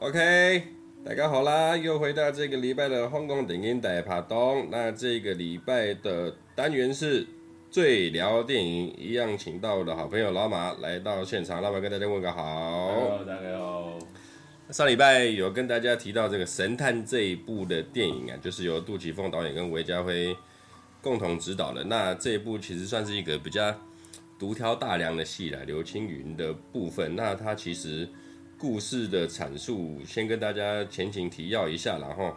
OK，大家好啦，又回到这个礼拜的香港电影大趴档。那这个礼拜的单元是最聊电影，一样请到我的好朋友老马来到现场，老马跟大家问个好。Hello，大家好。上礼拜有跟大家提到这个《神探》这一部的电影啊，就是由杜琪峰导演跟韦家辉共同执导的。那这一部其实算是一个比较独挑大梁的戏啦，刘青云的部分。那他其实。故事的阐述，先跟大家前情提要一下，然后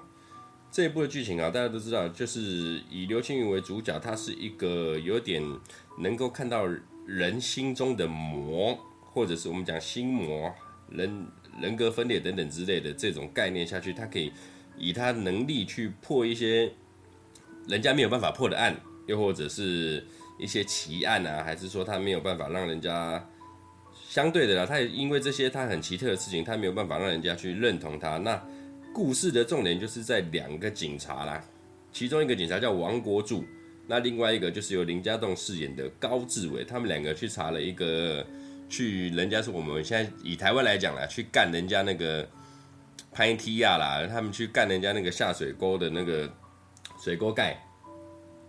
这一部的剧情啊，大家都知道，就是以刘青云为主角，他是一个有点能够看到人心中的魔，或者是我们讲心魔、人人格分裂等等之类的这种概念下去，他可以以他能力去破一些人家没有办法破的案，又或者是一些奇案啊，还是说他没有办法让人家。相对的啦，他也因为这些他很奇特的事情，他没有办法让人家去认同他。那故事的重点就是在两个警察啦，其中一个警察叫王国柱，那另外一个就是由林家栋饰演的高志伟，他们两个去查了一个，去人家是我们现在以台湾来讲啦，去干人家那个潘梯亚啦，他们去干人家那个下水沟的那个水沟盖，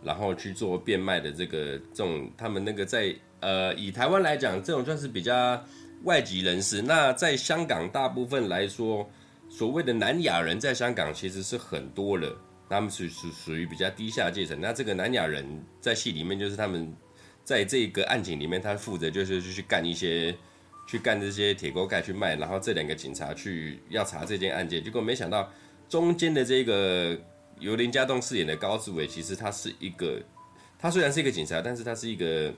然后去做变卖的这个这种，他们那个在。呃，以台湾来讲，这种算是比较外籍人士。那在香港，大部分来说，所谓的南亚人在香港其实是很多的，他们是属属于比较低下阶层。那这个南亚人在戏里面，就是他们在这个案情里面，他负责就是就去干一些，去干这些铁锅盖去卖。然后这两个警察去要查这件案件，结果没想到中间的这个由林家栋饰演的高志伟，其实他是一个，他虽然是一个警察，但是他是一个。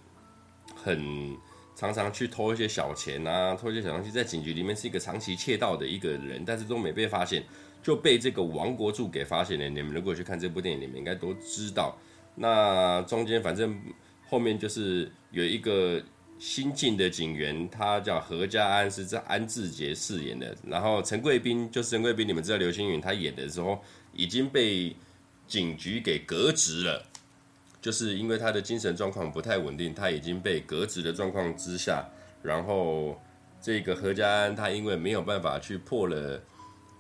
很常常去偷一些小钱啊，偷一些小东西，在警局里面是一个长期窃盗的一个人，但是都没被发现，就被这个王国柱给发现了。你们如果去看这部电影，你们应该都知道。那中间反正后面就是有一个新进的警员，他叫何家安，是在安志杰饰演的。然后陈贵宾就是陈贵宾，你们知道刘青云他演的时候已经被警局给革职了。就是因为他的精神状况不太稳定，他已经被革职的状况之下，然后这个何家安他因为没有办法去破了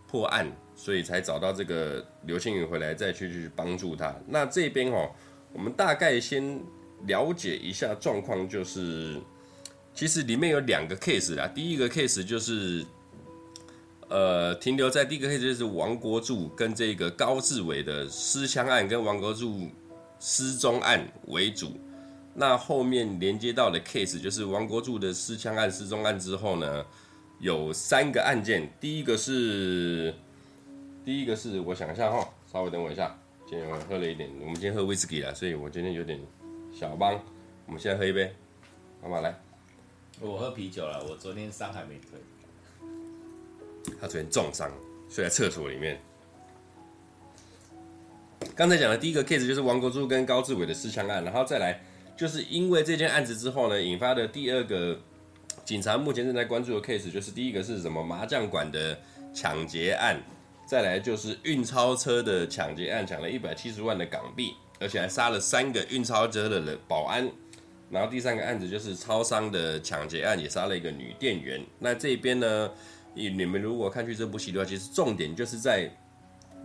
破案，所以才找到这个刘青云回来再去去帮助他。那这边哦，我们大概先了解一下状况，就是其实里面有两个 case 啦。第一个 case 就是呃停留在第一个 case 就是王国柱跟这个高志伟的私枪案，跟王国柱。失踪案为主，那后面连接到的 case 就是王国柱的失枪案、失踪案之后呢，有三个案件。第一个是，第一个是我想一下哈，稍微等我一下，今天我喝了一点，我们今天喝威士忌了，所以我今天有点小帮。我们现在喝一杯，好吗？来，我喝啤酒了，我昨天伤还没退。他昨天重伤，睡在厕所里面。刚才讲的第一个 case 就是王国柱跟高志伟的私枪案，然后再来就是因为这件案子之后呢，引发的第二个警察目前正在关注的 case 就是第一个是什么麻将馆的抢劫案，再来就是运钞车的抢劫案，抢了一百七十万的港币，而且还杀了三个运钞车的保安，然后第三个案子就是超商的抢劫案，也杀了一个女店员。那这边呢，你你们如果看去这部戏的话，其实重点就是在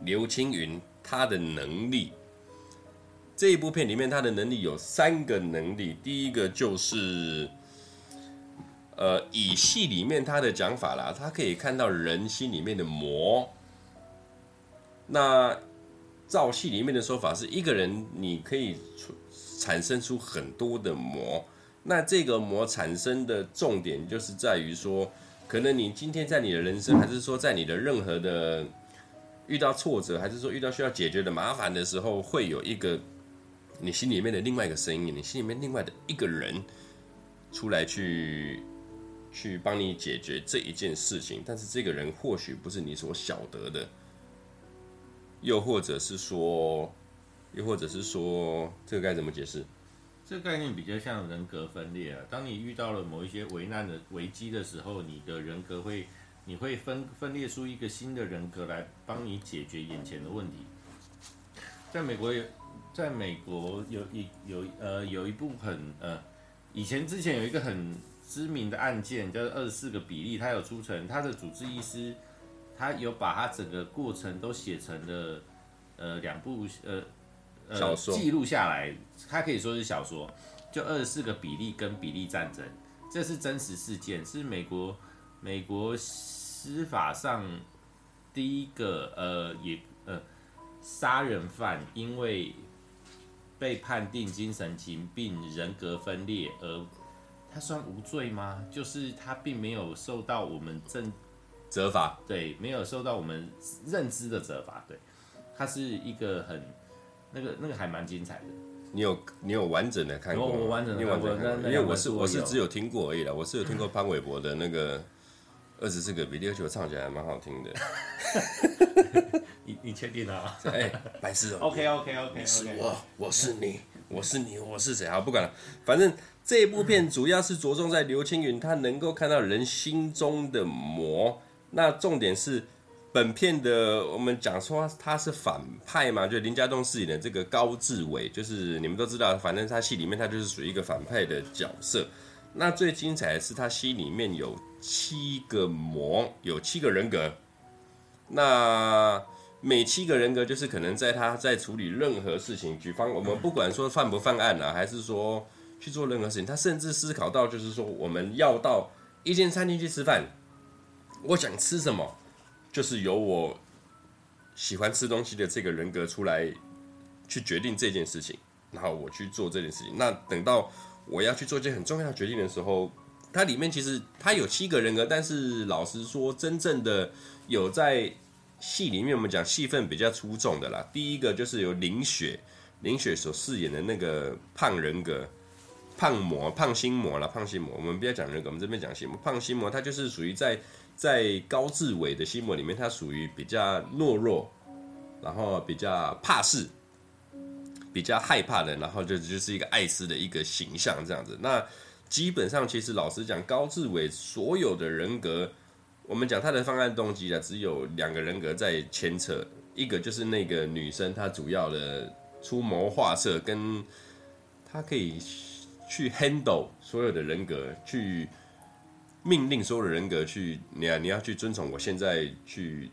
刘青云。他的能力，这一部片里面，他的能力有三个能力。第一个就是，呃，以戏里面他的讲法啦，他可以看到人心里面的魔。那照戏里面的说法，是一个人你可以产生出很多的魔。那这个魔产生的重点，就是在于说，可能你今天在你的人生，还是说在你的任何的。遇到挫折，还是说遇到需要解决的麻烦的时候，会有一个你心里面的另外一个声音，你心里面另外的一个人出来去去帮你解决这一件事情。但是这个人或许不是你所晓得的，又或者是说，又或者是说，这个该怎么解释？这个概念比较像人格分裂啊。当你遇到了某一些危难的危机的时候，你的人格会。你会分分裂出一个新的人格来帮你解决眼前的问题。在美国有，在美国有一有呃有一部很呃，以前之前有一个很知名的案件叫做二十四个比例，他有出成他的主治医师，他有把他整个过程都写成了呃两部呃呃小说记录下来，他可以说是小说，就二十四个比例跟比例战争，这是真实事件，是美国美国司法上第一个呃也呃杀人犯因为被判定精神疾病、人格分裂而。他算无罪吗？就是他并没有受到我们正责罚，对，没有受到我们认知的责罚，对，他是一个很那个那个还蛮精彩的。你有你有完整的看过？我完整的看过，因为我是我是只有听过而已啦。我是有听过潘玮柏的那个二十四个比利，而且唱起来还蛮好听的。你你确定啊？哎、欸，白痴哦。OK OK OK，是我，我是你，我是你，我是谁？好，不管了，反正。这一部片主要是着重在刘青云，他能够看到人心中的魔。那重点是，本片的我们讲说他是反派嘛，就林家栋饰演的这个高志伟，就是你们都知道，反正他戏里面他就是属于一个反派的角色。那最精彩的是，他戏里面有七个魔，有七个人格。那每七个人格就是可能在他在处理任何事情，举方我们不管说犯不犯案啊，还是说。去做任何事情，他甚至思考到，就是说，我们要到一间餐厅去吃饭，我想吃什么，就是由我喜欢吃东西的这个人格出来去决定这件事情，然后我去做这件事情。那等到我要去做一件很重要的决定的时候，它里面其实它有七个人格，但是老实说，真正的有在戏里面我们讲戏份比较出众的啦。第一个就是由林雪，林雪所饰演的那个胖人格。胖魔、胖心魔了，胖心魔。我们不要讲人格，我们这边讲心魔。胖心魔，他就是属于在在高志伟的心魔里面，他属于比较懦弱，然后比较怕事，比较害怕的，然后就就是一个艾斯的一个形象这样子。那基本上，其实老实讲，高志伟所有的人格，我们讲他的方案动机啊，只有两个人格在牵扯，一个就是那个女生，她主要的出谋划策，跟她可以。去 handle 所有的人格，去命令所有的人格去，你啊，你要去遵从我现在去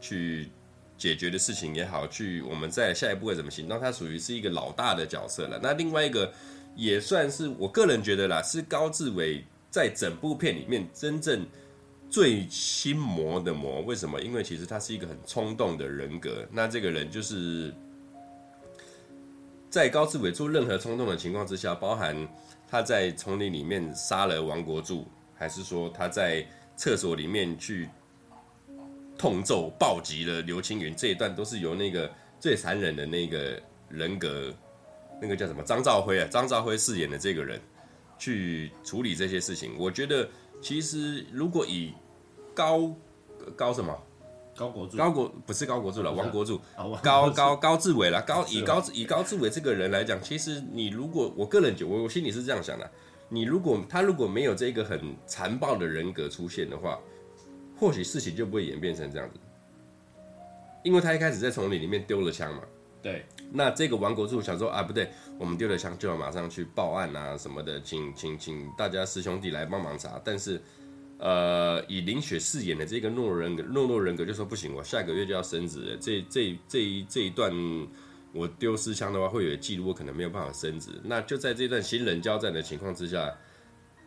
去解决的事情也好，去我们在下一步会怎么行动，他属于是一个老大的角色了。那另外一个也算是我个人觉得啦，是高志伟在整部片里面真正最心魔的魔。为什么？因为其实他是一个很冲动的人格。那这个人就是。在高志伟做任何冲动的情况之下，包含他在丛林里面杀了王国柱，还是说他在厕所里面去痛揍暴击了刘青云，这一段都是由那个最残忍的那个人格，那个叫什么？张兆辉啊，张兆辉饰演的这个人去处理这些事情。我觉得其实如果以高高什么？高国柱，高国不是高国柱了，王国柱，哦、高高高志伟了，高以高以高志伟这个人来讲，其实你如果我个人觉，我我心里是这样想的，你如果他如果没有这个很残暴的人格出现的话，或许事情就不会演变成这样子，因为他一开始在丛林里面丢了枪嘛，对，那这个王国柱想说啊，不对，我们丢了枪就要马上去报案啊什么的，请请请大家师兄弟来帮忙查，但是。呃，以林雪饰演的这个懦人格，懦弱人格就说不行，我下个月就要升职了。这这这一这一段我丢失枪的话，会有记录，我可能没有办法升职。那就在这段新人交战的情况之下，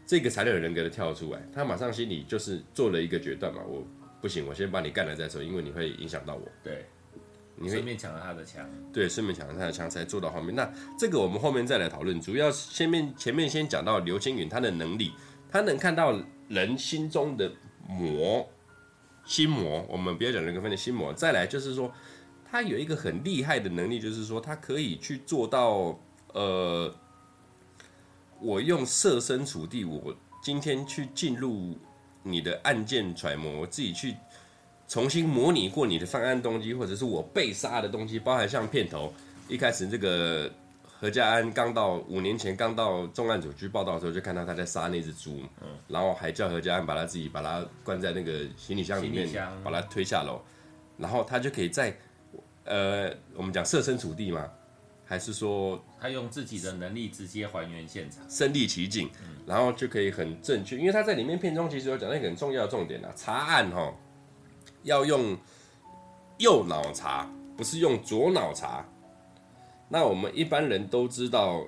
这个残忍人格的跳出来，他马上心里就是做了一个决断嘛，我不行，我先把你干了再说，因为你会影响到我。对，你顺便抢了他的枪。对，顺便抢了他的枪才做到后面。那这个我们后面再来讨论，主要前面前面先讲到刘青云他的能力，他能看到。人心中的魔，心魔，我们不要讲人格分裂，心魔。再来就是说，他有一个很厉害的能力，就是说他可以去做到，呃，我用设身处地，我今天去进入你的案件揣摩，我自己去重新模拟过你的犯案动机，或者是我被杀的东西，包含像片头一开始这个。何家安刚到五年前刚到重案组去报道的时候，就看到他在杀那只猪，嗯，然后还叫何家安把他自己把他关在那个行李箱里面，把他推下楼，然后他就可以在，呃，我们讲设身处地嘛，还是说他用自己的能力直接还原现场，身历其境，然后就可以很正确，因为他在里面片中其实有讲到一个很重要的重点啊，查案哈，要用右脑查，不是用左脑查。那我们一般人都知道。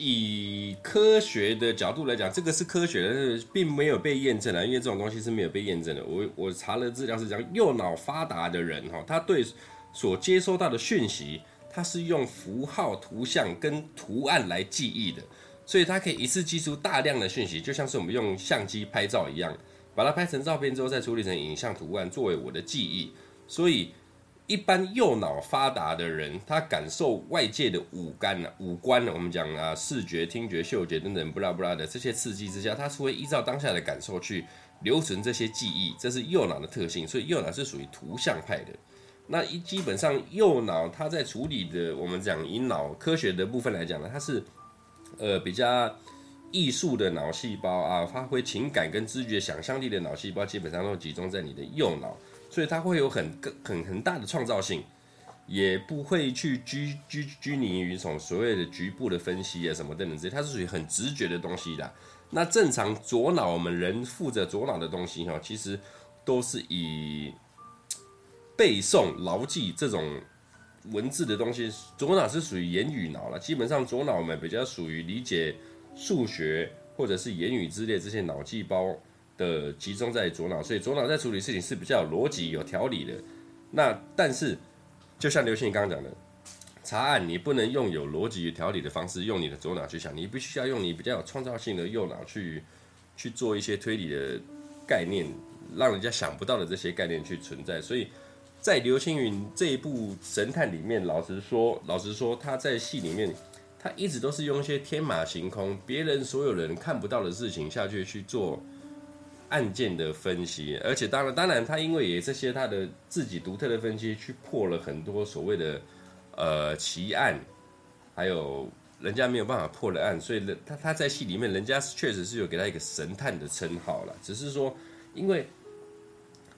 以科学的角度来讲，这个是科学的，并没有被验证的，因为这种东西是没有被验证的。我我查了资料是讲，右脑发达的人哈，他对所接收到的讯息，他是用符号、图像跟图案来记忆的，所以他可以一次记住大量的讯息，就像是我们用相机拍照一样，把它拍成照片之后，再处理成影像图案作为我的记忆，所以。一般右脑发达的人，他感受外界的五感呢，五官呢，我们讲啊，视觉、听觉、嗅觉等等，不拉不拉的这些刺激之下，他是会依照当下的感受去留存这些记忆，这是右脑的特性。所以右脑是属于图像派的。那一基本上右脑它在处理的，我们讲以脑科学的部分来讲呢，它是呃比较艺术的脑细胞啊，发挥情感跟知觉、想象力的脑细胞，基本上都集中在你的右脑。所以它会有很很很大的创造性，也不会去拘拘拘泥于从所谓的局部的分析啊什么等等这些，它是属于很直觉的东西的。那正常左脑我们人负责左脑的东西哈，其实都是以背诵、牢记这种文字的东西。左脑是属于言语脑了，基本上左脑我们比较属于理解数学或者是言语之类这些脑细胞。的集中在左脑，所以左脑在处理事情是比较有逻辑、有条理的。那但是，就像刘星宇刚刚讲的，查案你不能用有逻辑、有条理的方式用你的左脑去想，你必须要用你比较有创造性的右脑去去做一些推理的概念，让人家想不到的这些概念去存在。所以在刘青云这一部神探里面，老实说，老实说，他在戏里面，他一直都是用一些天马行空、别人所有人看不到的事情下去去做。案件的分析，而且当然，当然，他因为也这些他的自己独特的分析，去破了很多所谓的呃奇案，还有人家没有办法破的案，所以他他在戏里面，人家确实是有给他一个神探的称号了。只是说，因为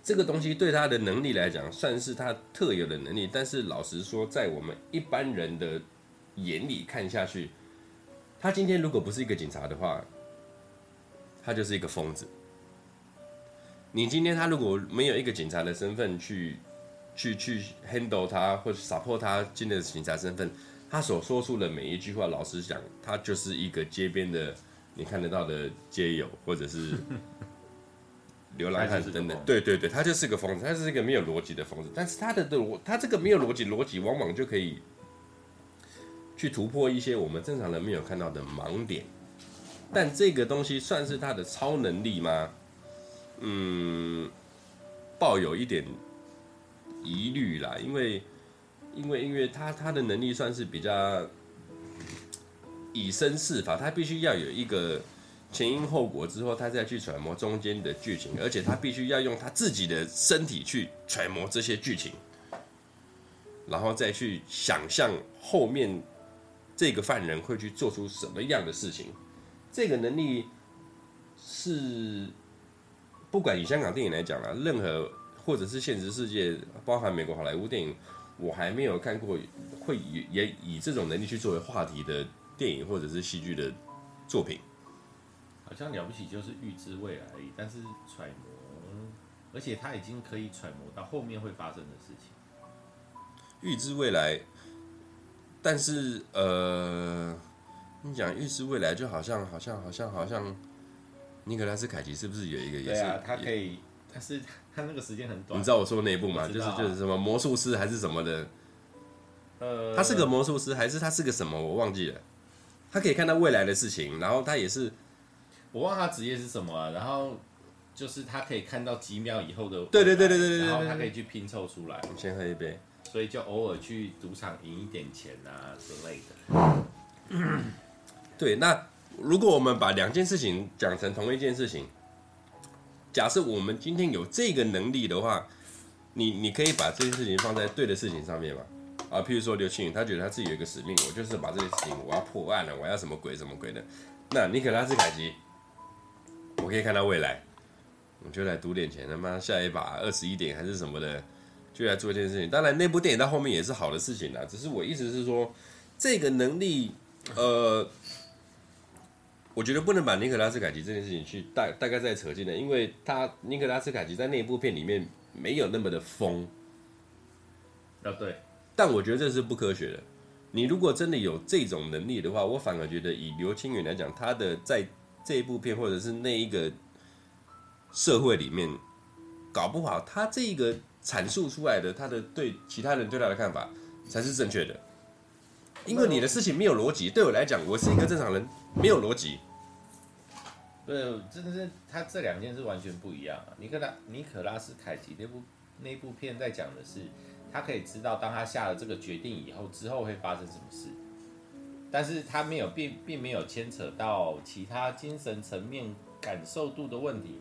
这个东西对他的能力来讲，算是他特有的能力，但是老实说，在我们一般人的眼里看下去，他今天如果不是一个警察的话，他就是一个疯子。你今天他如果没有一个警察的身份去，去去 handle 他或者 support 他今天的警察身份，他所说出的每一句话，老实讲，他就是一个街边的你看得到的街友或者是 流浪汉等等。对对对，他就是个疯子，他是一个没有逻辑的疯子。但是他的逻，他这个没有逻辑，逻辑往往就可以去突破一些我们正常人没有看到的盲点。但这个东西算是他的超能力吗？嗯，抱有一点疑虑啦，因为，因为，因为他他的能力算是比较以身试法，他必须要有一个前因后果之后，他再去揣摩中间的剧情，而且他必须要用他自己的身体去揣摩这些剧情，然后再去想象后面这个犯人会去做出什么样的事情，这个能力是。不管以香港电影来讲啦，任何或者是现实世界，包含美国好莱坞电影，我还没有看过会以也以这种能力去作为话题的电影或者是戏剧的作品。好像了不起就是预知未来而已，但是揣摩，而且他已经可以揣摩到后面会发生的事情。预知未来，但是呃，你讲预知未来，就好像好像好像好像。尼可拉斯凯奇是不是有一个也是？对啊，他可以，但是 他那个时间很短。你知道我说的那一部吗？就是就是什么魔术师还是什么的？呃，他是个魔术师还是他是个什么？我忘记了。他可以看到未来的事情，然后他也是，我忘了他职业是什么了。然后就是他可以看到几秒以后的，对对对对对对，然后他可以去拼凑出来。我们先喝一杯。所以就偶尔去赌场赢一点钱啊之类的。对，那。如果我们把两件事情讲成同一件事情，假设我们今天有这个能力的话，你你可以把这件事情放在对的事情上面嘛？啊，譬如说刘青云，他觉得他自己有一个使命，我就是把这件事情我要破案了，我要什么鬼什么鬼的。那尼可拉斯凯奇，我可以看到未来，我就来赌点钱，他妈下一把二十一点还是什么的，就来做这件事情。当然，那部电影到后面也是好的事情啦，只是我意思是说，这个能力，呃。我觉得不能把尼可拉斯凯奇这件事情去大大概再扯进来，因为他尼可拉斯凯奇在那一部片里面没有那么的疯。啊，对。但我觉得这是不科学的。你如果真的有这种能力的话，我反而觉得以刘青云来讲，他的在这一部片或者是那一个社会里面，搞不好他这个阐述出来的他的对其他人对他的看法才是正确的。因为你的事情没有逻辑，对我来讲，我是一个正常人，没有逻辑。对，真的是他这两件事完全不一样啊！尼可拉尼可拉斯凯奇那部那部片在讲的是，他可以知道当他下了这个决定以后，之后会发生什么事，但是他没有并并没有牵扯到其他精神层面感受度的问题，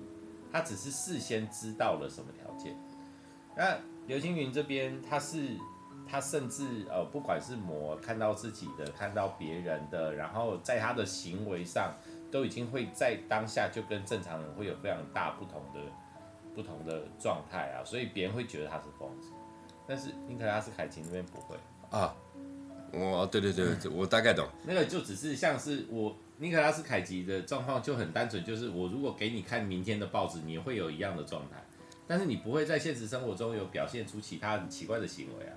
他只是事先知道了什么条件。那刘青云这边他是。他甚至呃，不管是魔看到自己的，看到别人的，然后在他的行为上，都已经会在当下就跟正常人会有非常大不同的不同的状态啊，所以别人会觉得他是疯子。但是尼可拉斯凯奇那边不会啊，我对对对，我大概懂。那个就只是像是我尼可拉斯凯奇的状况就很单纯，就是我如果给你看明天的报纸，你会有一样的状态，但是你不会在现实生活中有表现出其他很奇怪的行为啊。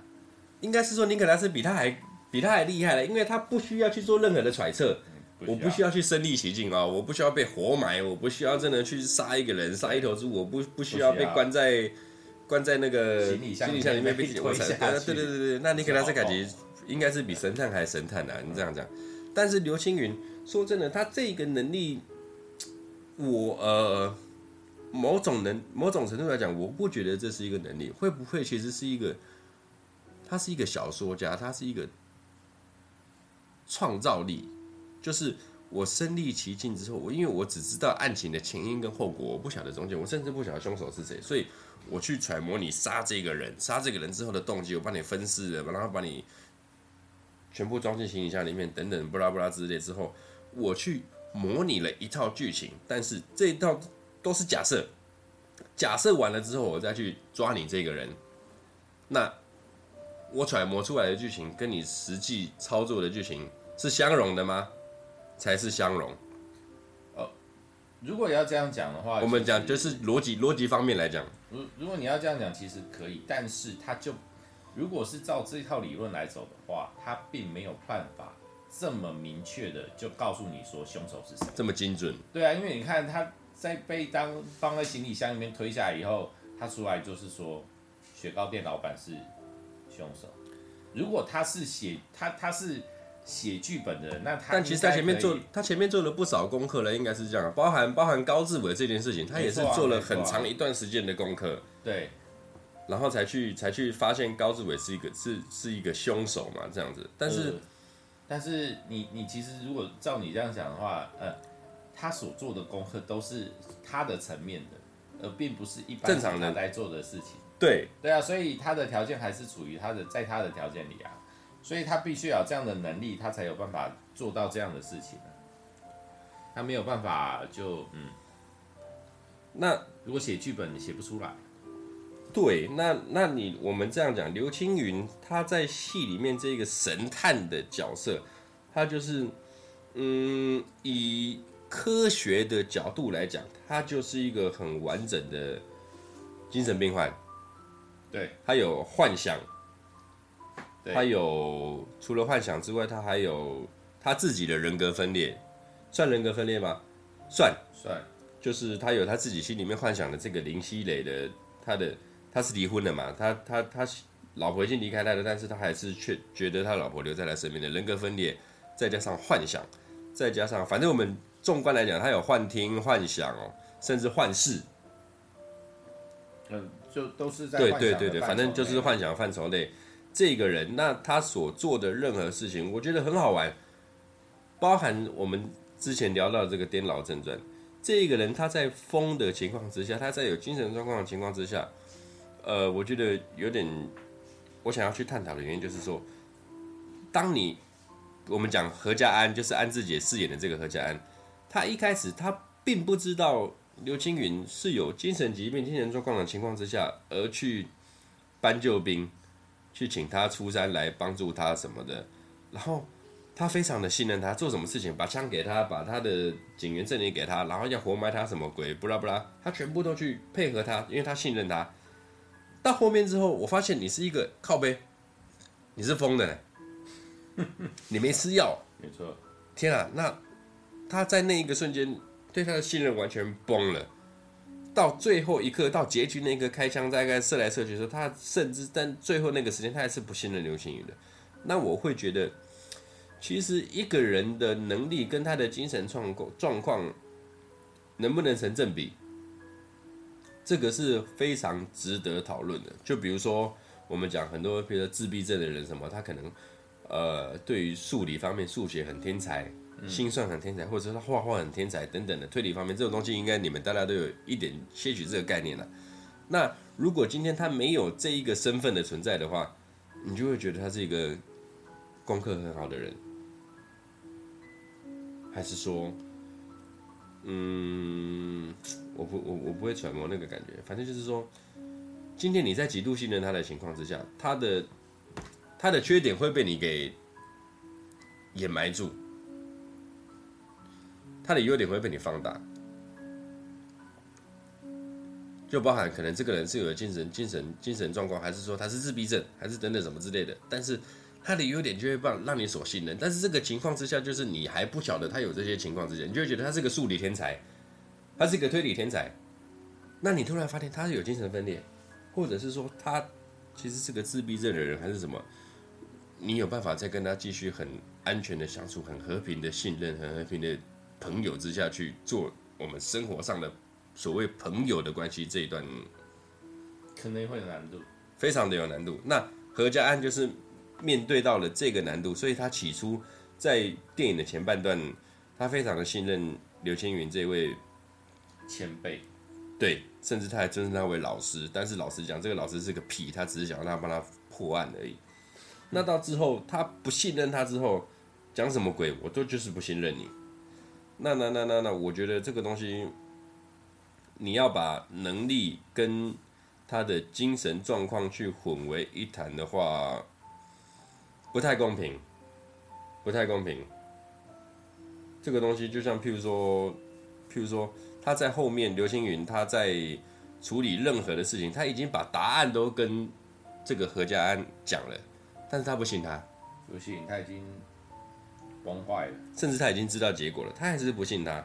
应该是说，尼可拉斯比他还比他还厉害了，因为他不需要去做任何的揣测，不我不需要去身历其境啊，我不需要被活埋，我不需要真的去杀一个人，杀一头猪，我不不需要被关在关在那个行李箱里面被推下去。对对对对，那尼可拉斯感觉应该是比神探还神探啊，你这样讲。但是刘青云说真的，他这个能力，我呃某种能某种程度来讲，我不觉得这是一个能力，会不会其实是一个？他是一个小说家，他是一个创造力，就是我身历其境之后，我因为我只知道案情的前因跟后果，我不晓得中间，我甚至不晓得凶手是谁，所以我去揣摩你杀这个人，杀这个人之后的动机，我帮你分尸了，然后把你全部装进行李箱里面，等等，布拉布拉之类之后，我去模拟了一套剧情，但是这套都是假设，假设完了之后，我再去抓你这个人，那。我揣摩出来的剧情跟你实际操作的剧情是相容的吗？才是相容。哦，如果要这样讲的话，我们讲就是逻辑逻辑方面来讲。如如果你要这样讲，其实可以，但是他就如果是照这一套理论来走的话，他并没有办法这么明确的就告诉你说凶手是谁，这么精准。对啊，因为你看他在被当放在行李箱里面推下来以后，他出来就是说雪糕店老板是。凶手，如果他是写他他是写剧本的人，那他但其实他前面做他前面做了不少功课了，应该是这样，包含包含高志伟这件事情，他也是做了很长一段时间的功课，对，然后才去才去发现高志伟是一个是是一个凶手嘛，这样子，但是、呃、但是你你其实如果照你这样想的话，呃，他所做的功课都是他的层面的，而并不是一般正常人来做的事情。对对啊，所以他的条件还是处于他的在他的条件里啊，所以他必须要这样的能力，他才有办法做到这样的事情。他没有办法就嗯，那如果写剧本你写不出来，对，那那你我们这样讲，刘青云他在戏里面这个神探的角色，他就是嗯，以科学的角度来讲，他就是一个很完整的精神病患。对，他有幻想，他有除了幻想之外，他还有他自己的人格分裂，算人格分裂吗？算算，就是他有他自己心里面幻想的这个林熙蕾的，他的他是离婚的嘛，他他他老婆已经离开他了，但是他还是却觉得他老婆留在他身边的人格分裂，再加上幻想，再加上反正我们纵观来讲，他有幻听、幻想哦，甚至幻视，嗯。就都是在对对对对，反正就是幻想范畴内。这个人，那他所做的任何事情，我觉得很好玩。包含我们之前聊到这个《颠倒正传》，这个人他在疯的情况之下，他在有精神状况的情况之下，呃，我觉得有点，我想要去探讨的原因就是说，当你我们讲何家安，就是安志杰饰演的这个何家安，他一开始他并不知道。刘青云是有精神疾病、精神状况的情况之下，而去搬救兵，去请他出山来帮助他什么的。然后他非常的信任他，做什么事情，把枪给他，把他的警员证明给他，然后要活埋他什么鬼，不拉不拉，他全部都去配合他，因为他信任他。到后面之后，我发现你是一个靠背，你是疯的，你没吃药，没错。天啊，那他在那一个瞬间对他的信任完全崩了。到最后一刻，到结局那个开枪大概射来射去的时候，他甚至但最后那个时间，他还是不信任刘青云的。那我会觉得。其实一个人的能力跟他的精神状况状况能不能成正比，这个是非常值得讨论的。就比如说我们讲很多，比如说自闭症的人什么，他可能呃对于数理方面数学很天才，心算很天才，或者是他画画很天才等等的推理方面这种东西，应该你们大家都有一点些许这个概念了。那如果今天他没有这一个身份的存在的话，你就会觉得他是一个功课很好的人。还是说，嗯，我不，我我不会揣摩那个感觉。反正就是说，今天你在极度信任他的情况之下，他的他的缺点会被你给掩埋住，他的优点会被你放大，就包含可能这个人是有精神精神精神状况，还是说他是自闭症，还是等等什么之类的，但是。他的优点就会让让你所信任，但是这个情况之下，就是你还不晓得他有这些情况之下，你就会觉得他是个数理天才，他是个推理天才。那你突然发现他是有精神分裂，或者是说他其实是个自闭症的人，还是什么？你有办法再跟他继续很安全的相处，很和平的信任，很和平的朋友之下去做我们生活上的所谓朋友的关系这一段，可能会有难度，非常的有难度。那何家安就是。面对到了这个难度，所以他起初在电影的前半段，他非常的信任刘青云这位前辈，对，甚至他还尊称他为老师。但是老实讲，这个老师是个屁，他只是想让他帮他破案而已。那到之后，他不信任他之后，讲什么鬼，我都就是不信任你。那那那那那，我觉得这个东西，你要把能力跟他的精神状况去混为一谈的话。不太公平，不太公平。这个东西就像譬如说，譬如说他在后面，刘青云他在处理任何的事情，他已经把答案都跟这个何家安讲了，但是他不信他，不信他已经崩坏了，甚至他已经知道结果了，他还是不信他。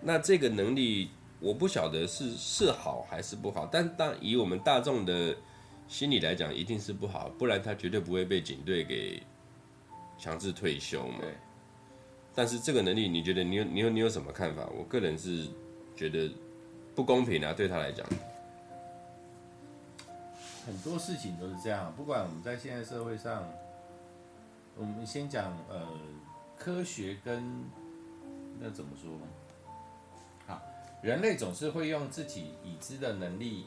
那这个能力我不晓得是是好还是不好，但当以我们大众的。心理来讲一定是不好，不然他绝对不会被警队给强制退休嘛。对。但是这个能力，你觉得你有你有你有什么看法？我个人是觉得不公平啊，对他来讲。很多事情都是这样，不管我们在现在社会上，我们先讲呃科学跟那怎么说？好，人类总是会用自己已知的能力。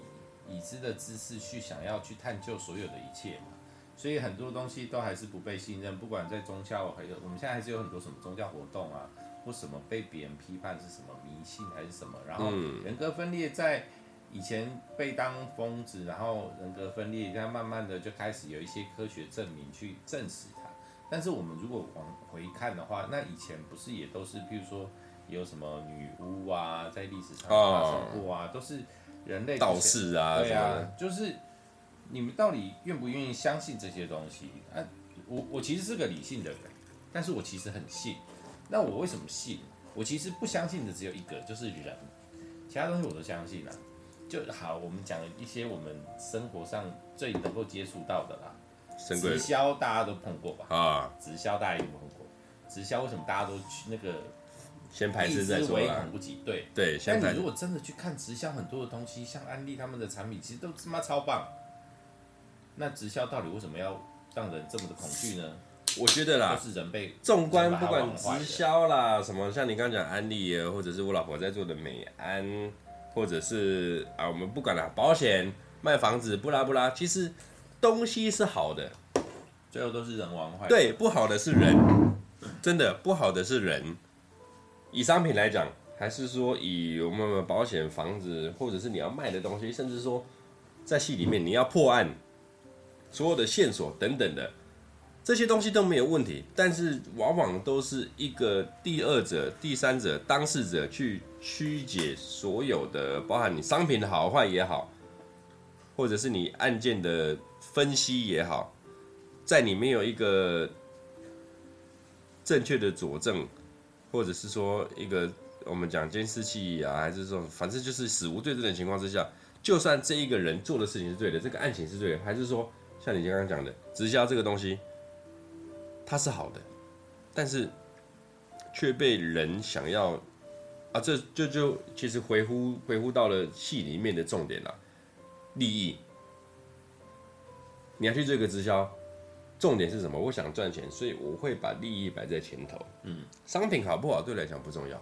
已知的知识去想要去探究所有的一切嘛，所以很多东西都还是不被信任。不管在宗教，还有我们现在还是有很多什么宗教活动啊，或什么被别人批判是什么迷信还是什么。然后人格分裂在以前被当疯子，然后人格分裂，然后慢慢的就开始有一些科学证明去证实它。但是我们如果往回看的话，那以前不是也都是，譬如说有什么女巫啊，在历史上发生过啊，都是。人类道士啊，对啊，就是你们到底愿不愿意相信这些东西？啊，我我其实是个理性的人，但是我其实很信。那我为什么信？我其实不相信的只有一个，就是人，其他东西我都相信啊。就好，我们讲一些我们生活上最能够接触到的啦。直销大家都碰过吧？啊，直销大家有没有碰过？直销为什么大家都去那个？先排斥再说啦。对对，但你如果真的去看直销很多的东西，像安利他们的产品，其实都他妈超棒。那直销到底为什么要让人这么的恐惧呢？我觉得啦，就是人被纵观不管直销啦，什么像你刚刚讲安利啊，或者是我老婆在做的美安，或者是啊，我们不管了，保险、卖房子，不拉不拉，其实东西是好的，最后都是人玩坏。对，不好的是人，真的不好的是人。以商品来讲，还是说以我们的保险、房子，或者是你要卖的东西，甚至说在戏里面你要破案，所有的线索等等的，这些东西都没有问题，但是往往都是一个第二者、第三者、当事者去曲解所有的，包含你商品的好坏也好，或者是你案件的分析也好，在你没有一个正确的佐证，或者是说一个我们讲监视器啊，还是说反正就是死无对证的情况之下，就算这一个人做的事情是对的，这个案情是对的，还是说像你刚刚讲的直销这个东西。它是好的，但是却被人想要啊，这就就其实回呼回呼到了戏里面的重点了，利益。你要去做一个直销，重点是什么？我想赚钱，所以我会把利益摆在前头。嗯，商品好不好对我来讲不重要，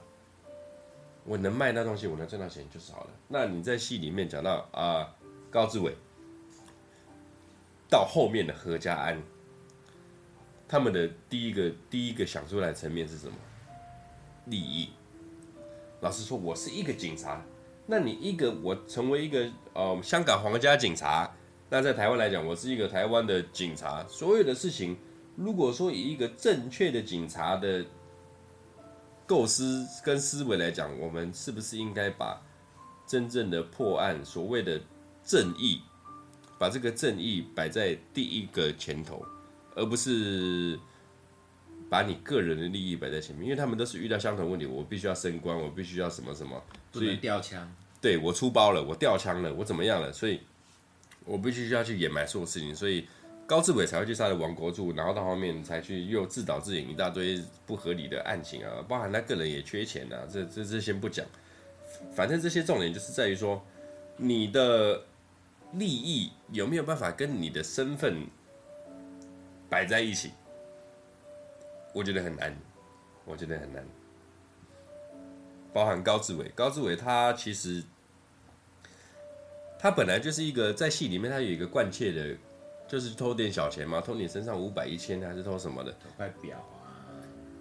我能卖那东西，我能赚到钱就是好了。那你在戏里面讲到啊，高志伟到后面的何家安。他们的第一个第一个想出来的层面是什么？利益。老实说，我是一个警察，那你一个我成为一个呃香港皇家警察，那在台湾来讲，我是一个台湾的警察。所有的事情，如果说以一个正确的警察的构思跟思维来讲，我们是不是应该把真正的破案，所谓的正义，把这个正义摆在第一个前头？而不是把你个人的利益摆在前面，因为他们都是遇到相同问题，我必须要升官，我必须要什么什么，所以掉枪，对，我出包了，我掉枪了，我怎么样了，所以我必须要去掩埋所有事情，所以高志伟才会去杀了王国柱，然后到后面才去又自导自演一大堆不合理的案情啊，包含他个人也缺钱啊，这这这先不讲，反正这些重点就是在于说你的利益有没有办法跟你的身份。摆在一起，我觉得很难，我觉得很难。包含高志伟，高志伟他其实他本来就是一个在戏里面，他有一个惯窃的，就是偷点小钱嘛，偷你身上五百一千还是偷什么的？偷块表啊！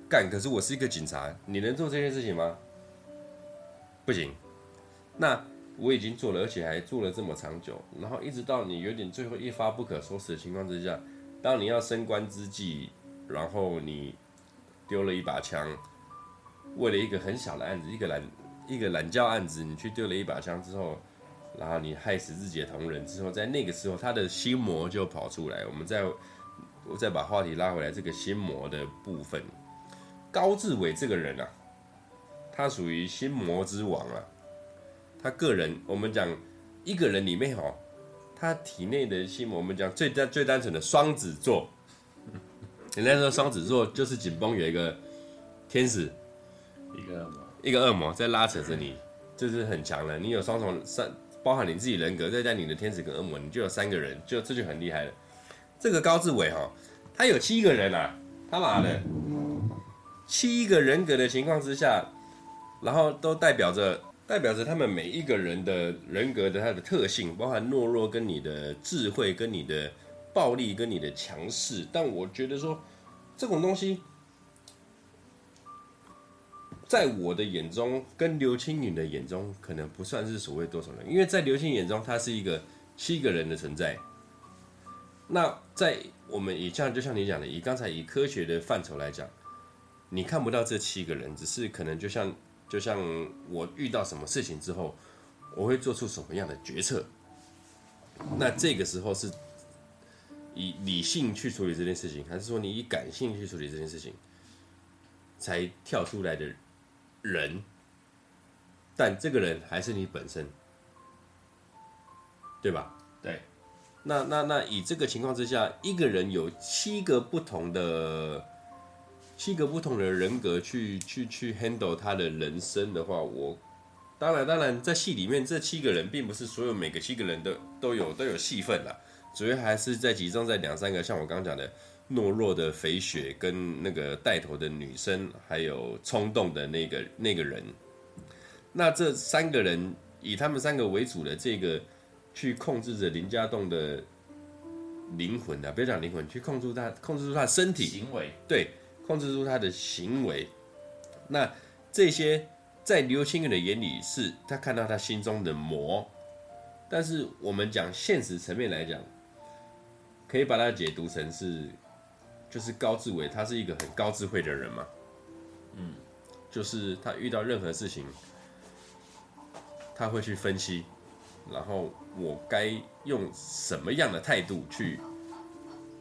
干！可是我是一个警察，你能做这件事情吗？不行。那我已经做了，而且还做了这么长久，然后一直到你有点最后一发不可收拾的情况之下。当你要升官之际，然后你丢了一把枪，为了一个很小的案子，一个懒一个懒觉案子，你去丢了一把枪之后，然后你害死自己的同仁之后，在那个时候，他的心魔就跑出来。我们再我再把话题拉回来，这个心魔的部分，高志伟这个人啊，他属于心魔之王啊。他个人，我们讲一个人里面哈。他体内的心魔，我们讲最单最单纯的双子座，人家说双子座就是紧绷有一个天使，一个恶魔，一个恶魔在拉扯着你，这是很强的。你有双重三，包含你自己人格，再加你的天使跟恶魔，你就有三个人，就这就很厉害了。这个高志伟哈，他有七个人啊，他妈的，七个人格的情况之下，然后都代表着。代表着他们每一个人的人格的他的特性，包含懦弱、跟你的智慧、跟你的暴力、跟你的强势。但我觉得说，这种东西，在我的眼中，跟刘青云的眼中，可能不算是所谓多少人，因为在刘青云眼中，他是一个七个人的存在。那在我们以像就像你讲的，以刚才以科学的范畴来讲，你看不到这七个人，只是可能就像。就像我遇到什么事情之后，我会做出什么样的决策？那这个时候是以理性去处理这件事情，还是说你以感性去处理这件事情，才跳出来的人？但这个人还是你本身，对吧？对。那那那以这个情况之下，一个人有七个不同的。七个不同的人格去去去 handle 他的人生的话，我当然当然在戏里面这七个人并不是所有每个七个人都都有都有戏份啦，主要还是在集中在两三个，像我刚刚讲的懦弱的肥雪跟那个带头的女生，还有冲动的那个那个人。那这三个人以他们三个为主的这个去控制着林家栋的灵魂的，不要讲灵魂，去控制他控制住他的身体行为，对。控制住他的行为，那这些在刘青云的眼里是他看到他心中的魔，但是我们讲现实层面来讲，可以把它解读成是就是高志伟，他是一个很高智慧的人嘛。嗯，就是他遇到任何事情，他会去分析，然后我该用什么样的态度去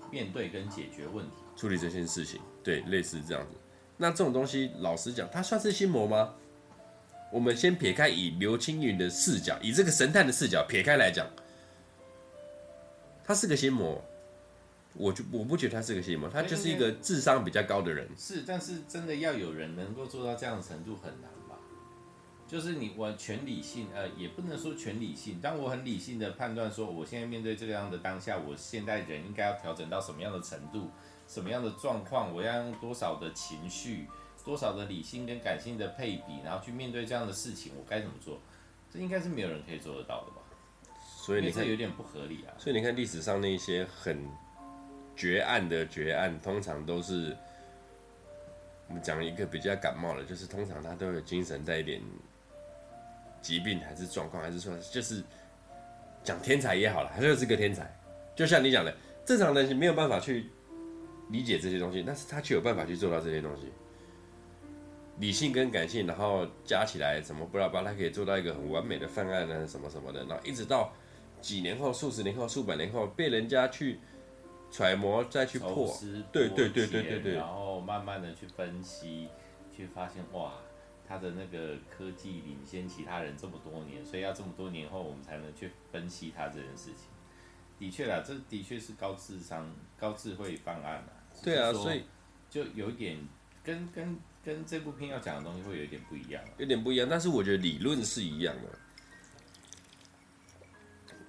面对跟解决问题，处理这件事情。对，类似这样子。那这种东西，老实讲，他算是心魔吗？我们先撇开以刘青云的视角，以这个神探的视角撇开来讲，他是个心魔。我就我不觉得他是个邪魔，他就是一个智商比较高的人。是，但是真的要有人能够做到这样的程度很难吧？就是你我全理性，呃，也不能说全理性。当我很理性的判断说，我现在面对这个样的当下，我现在人应该要调整到什么样的程度，什么样的状况，我要用多少的情绪，多少的理性跟感性的配比，然后去面对这样的事情，我该怎么做？这应该是没有人可以做得到的吧？所以你看，有点不合理啊。所以你看历史上那些很。绝案的绝案，通常都是我们讲一个比较感冒的，就是通常他都有精神带一点疾病，还是状况，还是说就是讲天才也好了，他就是个天才。就像你讲的，正常人是没有办法去理解这些东西，但是他却有办法去做到这些东西。理性跟感性，然后加起来，怎么不知道吧？他可以做到一个很完美的犯案啊？什么什么的，然后一直到几年后、数十年后、数百年后，被人家去。揣摩再去破，对对对对对对，然后慢慢的去分析，去发现哇，他的那个科技领先其他人这么多年，所以要这么多年后我们才能去分析他这件事情。的确啦，这的确是高智商、高智慧方案啦。对啊，所以就有一点跟跟跟这部片要讲的东西会有一点不一样，有点不一样，但是我觉得理论是一样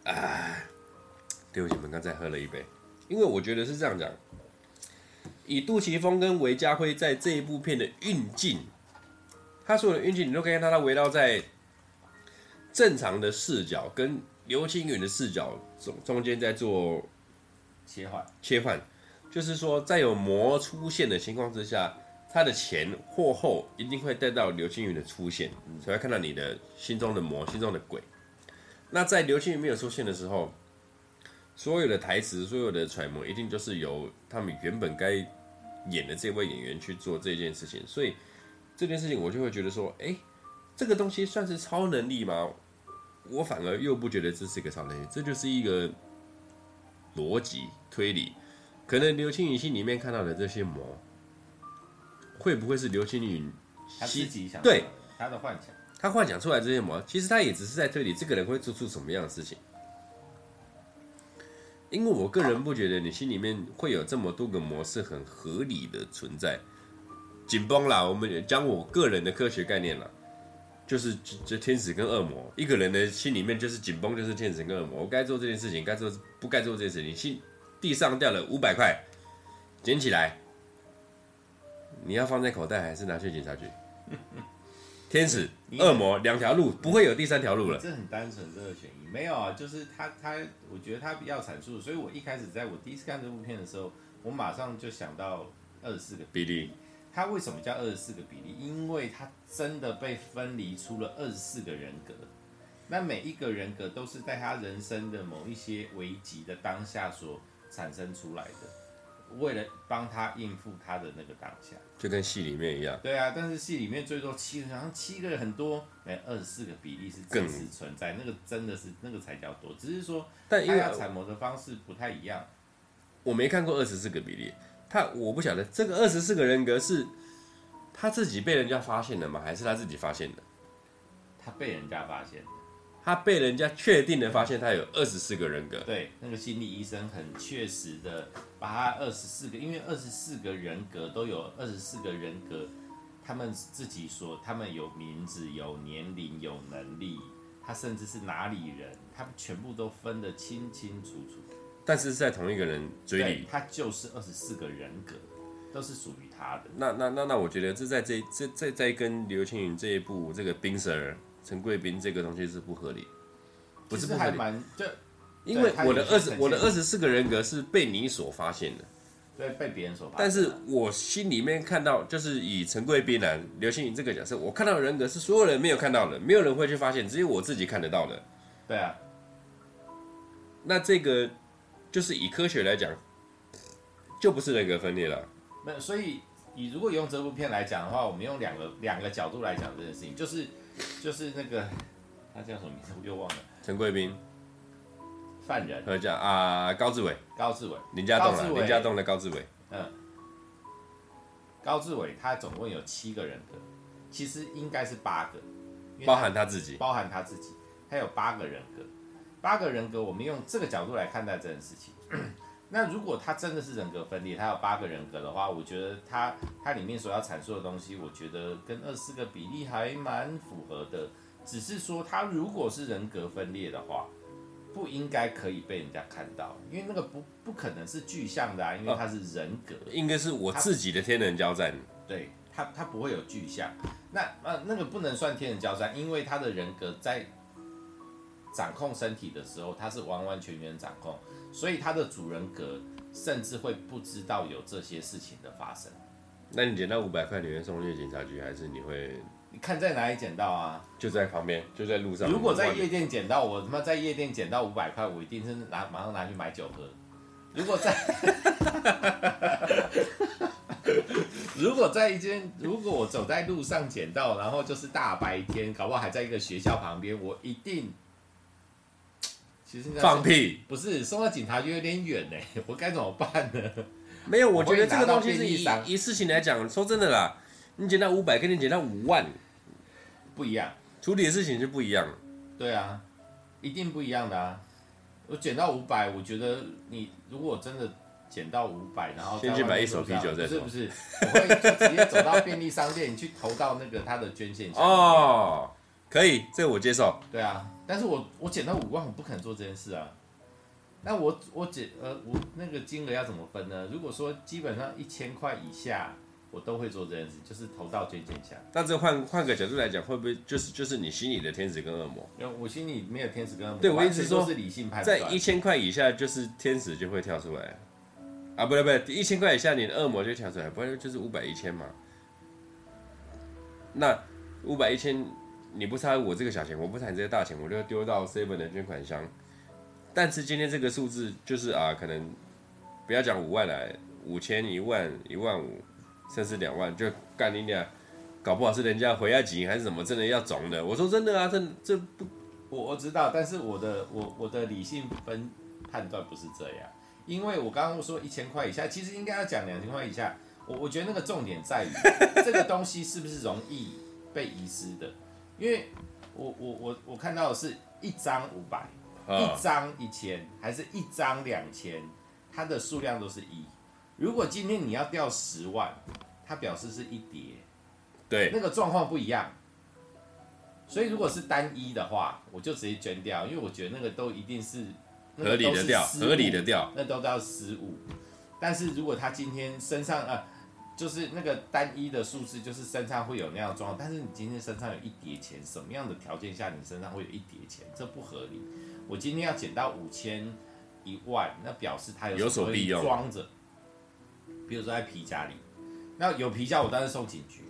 的。啊，对不起，我们刚才喝了一杯。因为我觉得是这样讲，以杜琪峰跟韦家辉在这一部片的运镜，他所有的运镜，你都可以看到他围绕在正常的视角跟刘青云的视角中中间在做切换切换，就是说在有魔出现的情况之下，他的前或后一定会带到刘青云的出现，才会看到你的心中的魔、心中的鬼。那在刘青云没有出现的时候。所有的台词，所有的揣摩，一定就是由他们原本该演的这位演员去做这件事情。所以这件事情，我就会觉得说，哎，这个东西算是超能力吗？我反而又不觉得这是一个超能力，这就是一个逻辑推理。可能刘青云心里面看到的这些魔，会不会是刘青云他自己想对他的幻想？他幻想出来这些魔，其实他也只是在推理这个人会做出什么样的事情。因为我个人不觉得你心里面会有这么多个模式很合理的存在，紧绷啦。我们讲我个人的科学概念啦，就是这天使跟恶魔，一个人的心里面就是紧绷，就是天使跟恶魔。我该做这件事情，该做不该做这件事情。心地上掉了五百块，捡起来，你要放在口袋还是拿去警察局？天使、恶魔两条路，不会有第三条路了。这很单纯，这个选择没有啊，就是他他，我觉得他比较阐述，所以我一开始在我第一次看这部片的时候，我马上就想到二十四个比例。他为什么叫二十四个比例？因为他真的被分离出了二十四个人格，那每一个人格都是在他人生的某一些危急的当下所产生出来的。为了帮他应付他的那个当下，就跟戏里面一样。对啊，但是戏里面最多七个，好像七个人很多，哎，二十四个比例是真实存在，那个真的是那个才叫多。只是说，但因为揣摩的方式不太一样。我没看过二十四个比例，他我不晓得这个二十四个人格是他自己被人家发现的吗？还是他自己发现的？他被人家发现。他被人家确定的发现他有二十四个人格。对，那个心理医生很确实的把他二十四个，因为二十四个人格都有二十四个人格，他们自己说他们有名字、有年龄、有能力，他甚至是哪里人，他们全部都分得清清楚楚。但是在同一个人嘴里，他就是二十四个人格，都是属于他的。那那那那，我觉得这在这这在在跟刘青云这一部这个冰 Sir。陈贵宾这个东西是不合理，不是不合理，因为我的二十我的二十四个人格是被你所发现的，对，被别人所发现。但是我心里面看到，就是以陈贵宾来、刘星云这个角色，我看到的人格是所有人没有看到的，没有人会去发现，只有我自己看得到的。对啊，那这个就是以科学来讲，就不是人格分裂了。那所以你如果用这部片来讲的话，我们用两个两个角度来讲这件事情，就是就是那个他叫什么名字？我又忘了，陈贵宾。犯人，和叫啊，高志伟，高志伟，林家栋了，林家栋的高志伟，嗯，高志伟他总共有七个人格，其实应该是八个，包含他自己，包含他自己，他有八个人格，八个人格，我们用这个角度来看待这件事情。那如果他真的是人格分裂，他有八个人格的话，我觉得他他里面所要阐述的东西，我觉得跟二四个比例还蛮符合的，只是说他如果是人格分裂的话。不应该可以被人家看到，因为那个不不可能是具象的啊，因为它是人格，哦、应该是我自己的天人交战。对，他他不会有具象，那呃那个不能算天人交战，因为他的人格在掌控身体的时候，他是完完全全掌控，所以他的主人格甚至会不知道有这些事情的发生。那你捡到五百块，你会送去警察局，还是你会？你看在哪里捡到啊？就在旁边，就在路上。如果在夜店捡到，我他妈在夜店捡到五百块，我一定是拿马上拿去买酒喝。如果在，如果在一间，如果我走在路上捡到，然后就是大白天，搞不好还在一个学校旁边，我一定，其实放屁，不是送到警察局有点远呢，我该怎么办呢？没有，我觉得这个东西是以以事情来讲，说真的啦。你捡到五百，跟你捡到五万不一样，处理的事情就不一样。对啊，一定不一样的啊！我捡到五百，我觉得你如果真的捡到五百，然后先去买一手啤酒再说。不是不是，我会就直接走到便利商店，去投到那个他的捐献箱。哦，可以，这个我接受。对啊，但是我我减到五万，我不可能做这件事啊。那我我减呃我那个金额要怎么分呢？如果说基本上一千块以下。我都会做这件事，就是投到捐献箱。但这换换个角度来讲，会不会就是就是你心里的天使跟恶魔？因为我心里没有天使跟恶魔。对，我一直说是理性派。在一千块以下，就是天使就会跳出来。啊，不对不对，一千块以下，你的恶魔就跳出来，不然就是五百一千嘛。那五百一千，你不差我这个小钱，我不差你这个大钱，我就丢到 seven 的捐款箱。但是今天这个数字就是啊，可能不要讲五万来，五千、一万、一万五。甚至两万就干你俩，搞不好是人家回押金还是什么，真的要肿的。我说真的啊，这这不，我我知道，但是我的我我的理性分判断不是这样，因为我刚刚说一千块以下，其实应该要讲两千块以下。我我觉得那个重点在于 这个东西是不是容易被遗失的，因为我我我我看到的是一张五百，一张一千，还是一张两千，它的数量都是一。如果今天你要掉十万，它表示是一叠，对，那个状况不一样。所以如果是单一的话，我就直接捐掉，因为我觉得那个都一定是合理的掉，合理的掉，那都叫失误。但是如果他今天身上呃，就是那个单一的数字，就是身上会有那样的状况，但是你今天身上有一叠钱，什么样的条件下你身上会有一叠钱？这不合理。我今天要捡到五千一万，那表示他有有所必用装着。比如说在皮夹里，那有皮夹我当然送警局，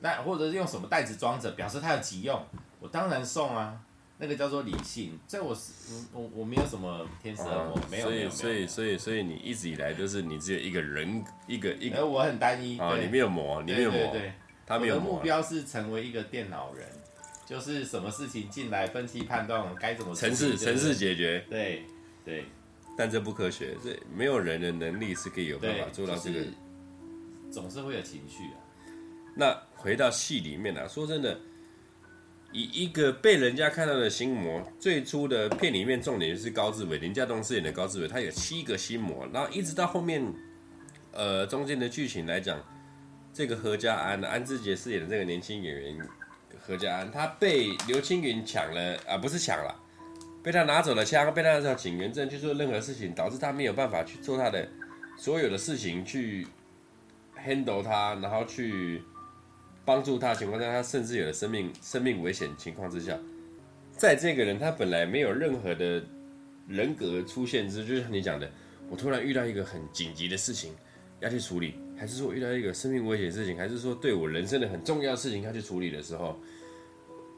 那或者是用什么袋子装着，表示它有急用，我当然送啊。那个叫做理性，在我我我没有什么天使恶魔，没有。所以所以所以所以你一直以来都是你只有一个人一个一个。我很单一啊，你没有魔，你没有魔，对他没有魔。我的目标是成为一个电脑人，就是什么事情进来分析判断该怎么程式程式解决，对对。但这不科学，这没有人的能力是可以有办法做到这个。就是、总是会有情绪啊。那回到戏里面啊，说真的，以一个被人家看到的心魔，最初的片里面重点就是高志伟，林家栋饰演的高志伟，他有七个心魔，然后一直到后面，呃，中间的剧情来讲，这个何家安，安志杰饰演的这个年轻演员何家安，他被刘青云抢了啊，不是抢了。被他拿走了枪，被他拿走警员证去做任何事情，导致他没有办法去做他的所有的事情，去 handle 他，然后去帮助他情况下，他甚至有了生命生命危险情况之下，在这个人他本来没有任何的人格出现之，就像你讲的，我突然遇到一个很紧急的事情要去处理，还是说遇到一个生命危险事情，还是说对我人生的很重要的事情要去处理的时候，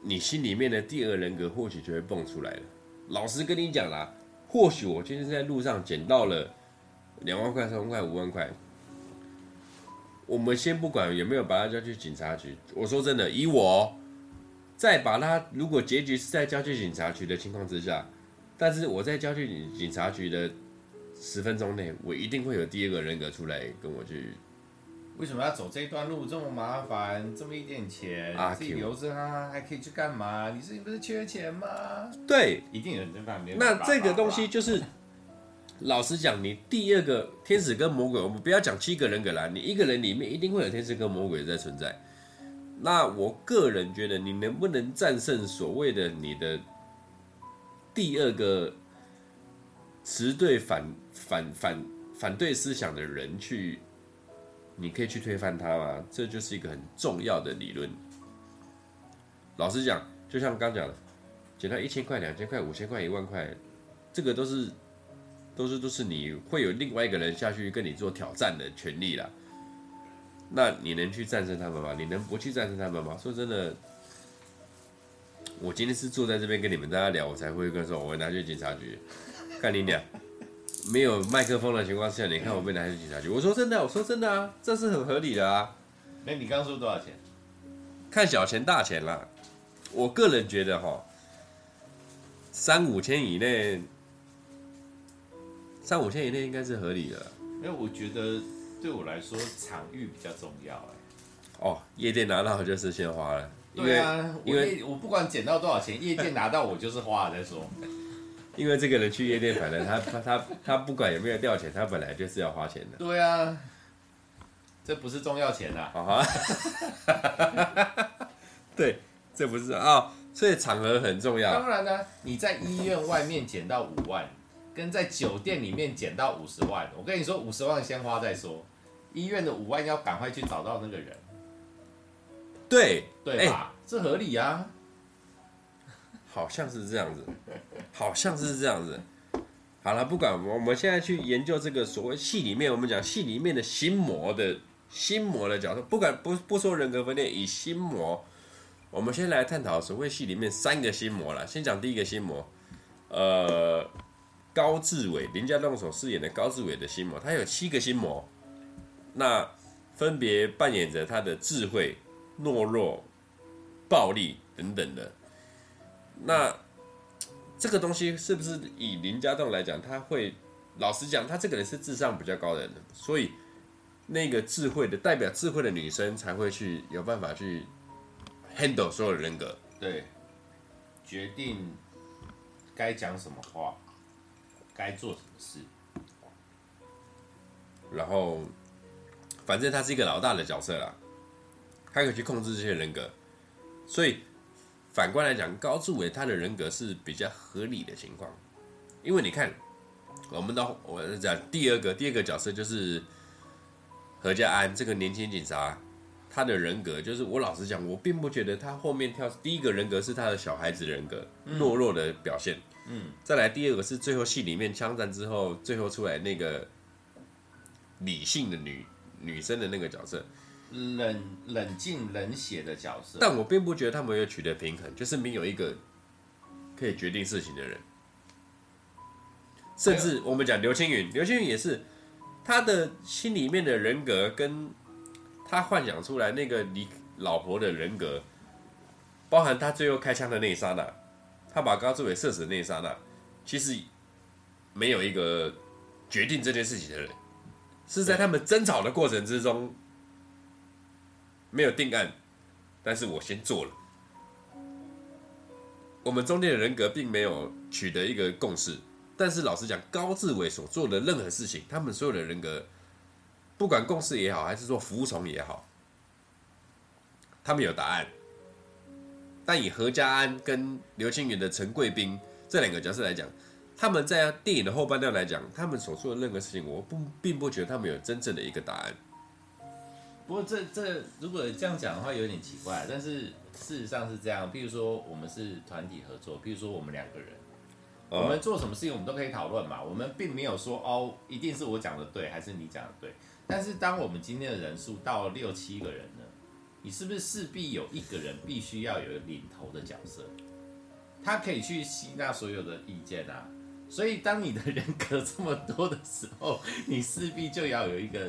你心里面的第二人格或许就会蹦出来了。老实跟你讲啦，或许我今天在路上捡到了两万块、三万块、五万块，我们先不管有没有把他交去警察局。我说真的，以我再把他，如果结局是在交去警察局的情况之下，但是我在交去警警察局的十分钟内，我一定会有第二个人格出来跟我去。为什么要走这段路这么麻烦？这么一点钱，啊、自己留着啊，还可以去干嘛？你自己不是缺钱吗？对，一定有人在旁边。那这个东西就是，老实讲，你第二个天使跟魔鬼，我们不要讲七个人格啦，你一个人里面一定会有天使跟魔鬼在存在。那我个人觉得，你能不能战胜所谓的你的第二个持对反反反反对思想的人去？你可以去推翻他吗？这就是一个很重要的理论。老实讲，就像刚讲的，捡到一千块、两千块、五千块、一万块，这个都是都是都是你会有另外一个人下去跟你做挑战的权利啦。那你能去战胜他们吗？你能不去战胜他们吗？说真的，我今天是坐在这边跟你们大家聊，我才会跟说，我会拿去警察局看你俩。没有麦克风的情况下，你看我被拿去警察局。我说真的，我说真的啊，这是很合理的啊。那你刚说多少钱？看小钱大钱啦。我个人觉得哈，三五千以内，三五千以内应该是合理的。因为我觉得对我来说，场域比较重要哎。哦，夜店拿到就是先花了。对啊，因为我不管捡到多少钱，夜店拿到我就是花了再说。因为这个人去夜店，反正他他他他不管有没有掉钱，他本来就是要花钱的。对啊，这不是重要钱啊！啊 对，这不是啊、哦，所以场合很重要。当然呢，你在医院外面捡到五万，跟在酒店里面捡到五十万，我跟你说，五十万先花再说。医院的五万要赶快去找到那个人。对，对吧？欸、这合理啊。好像是这样子，好像是这样子。好了，不管我们现在去研究这个所谓戏里面，我们讲戏里面的心魔的心魔的角色，不管不不说人格分裂，以心魔，我们先来探讨所谓戏里面三个心魔了。先讲第一个心魔，呃，高志伟，林家栋所饰演的高志伟的心魔，他有七个心魔，那分别扮演着他的智慧、懦弱、暴力等等的。那这个东西是不是以林家栋来讲，他会老实讲，他这个人是智商比较高的人，所以那个智慧的代表智慧的女生才会去有办法去 handle 所有人格，对，决定该讲什么话，该做什么事，然后反正他是一个老大的角色啦，他可以去控制这些人格，所以。反观来讲，高志伟他的人格是比较合理的情况，因为你看，我们的我讲第二个第二个角色就是何家安这个年轻警察，他的人格就是我老实讲，我并不觉得他后面跳第一个人格是他的小孩子人格，懦弱的表现，嗯，再来第二个是最后戏里面枪战之后最后出来那个理性的女女生的那个角色。冷冷静冷血的角色，但我并不觉得他们有取得平衡，就是没有一个可以决定事情的人。甚至我们讲刘青云，刘青云也是他的心里面的人格，跟他幻想出来那个你老婆的人格，包含他最后开枪的那一刹那，他把高志伟射死的那一刹那，其实没有一个决定这件事情的人，是在他们争吵的过程之中。没有定案，但是我先做了。我们中间的人格并没有取得一个共识，但是老实讲，高志伟所做的任何事情，他们所有的人格，不管共识也好，还是说服从也好，他们有答案。但以何家安跟刘青云的陈贵宾这两个角色来讲，他们在电影的后半段来讲，他们所做的任何事情，我不并不觉得他们有真正的一个答案。不过这这如果这样讲的话有点奇怪，但是事实上是这样。譬如说我们是团体合作，譬如说我们两个人，我们做什么事情我们都可以讨论嘛。我们并没有说哦，一定是我讲的对，还是你讲的对。但是当我们今天的人数到六七个人呢，你是不是势必有一个人必须要有领头的角色？他可以去吸纳所有的意见啊，所以当你的人格这么多的时候，你势必就要有一个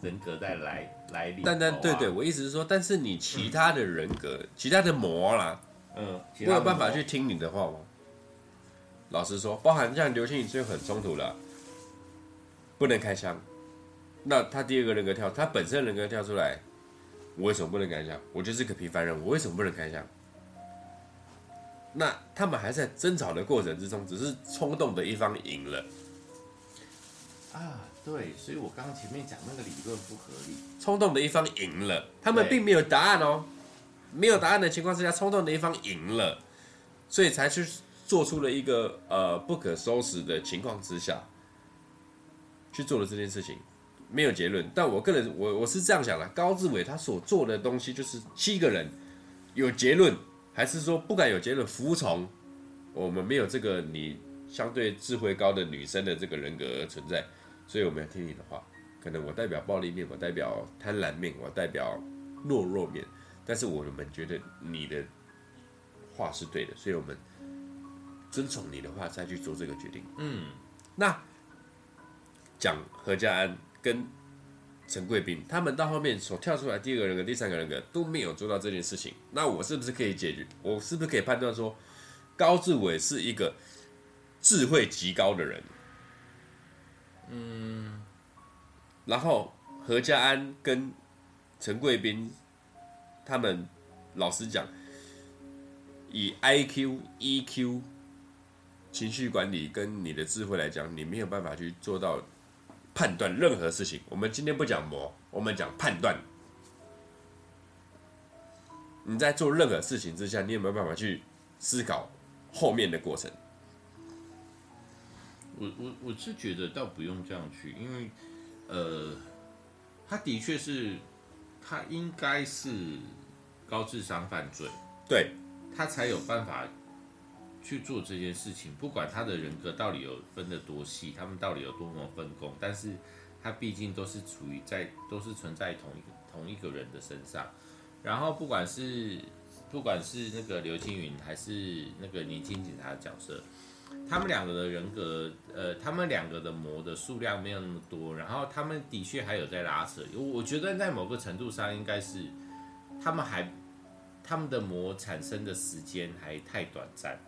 人格在来来领、啊。但但对对，我意思是说，但是你其他的人格，嗯、其他的魔啦，嗯，我有办法去听你的话吗？老实说，包含像刘青云就很冲突了，不能开枪。那他第二个人格跳，他本身人格跳出来，我为什么不能开枪？我就是个平凡人，我为什么不能开枪？那他们还在争吵的过程之中，只是冲动的一方赢了。啊，对，所以我刚刚前面讲那个理论不合理。冲动的一方赢了，他们并没有答案哦，没有答案的情况之下，冲动的一方赢了，所以才去做出了一个呃不可收拾的情况之下，去做了这件事情，没有结论。但我个人我我是这样想的，高志伟他所做的东西就是七个人有结论。还是说不敢有结论，服从我们没有这个你相对智慧高的女生的这个人格存在，所以我们要听你的话。可能我代表暴力面，我代表贪婪面，我代表懦弱面，但是我们觉得你的话是对的，所以我们遵从你的话再去做这个决定。嗯，那讲何家安跟。陈贵宾他们到后面所跳出来第二个人格、第三个人格都没有做到这件事情，那我是不是可以解决？我是不是可以判断说，高志伟是一个智慧极高的人？嗯，然后何家安跟陈贵宾他们，老实讲，以 IQ、EQ、情绪管理跟你的智慧来讲，你没有办法去做到。判断任何事情，我们今天不讲魔，我们讲判断。你在做任何事情之下，你有没有办法去思考后面的过程？我我我是觉得倒不用这样去，因为呃，他的确是，他应该是高智商犯罪，对，他才有办法。去做这件事情，不管他的人格到底有分得多细，他们到底有多么分工，但是他毕竟都是处于在，都是存在同一同一个人的身上。然后不管是不管是那个刘青云，还是那个年轻警察的角色，他们两个的人格，呃，他们两个的魔的数量没有那么多，然后他们的确还有在拉扯。我我觉得在某个程度上，应该是他们还他们的魔产生的时间还太短暂。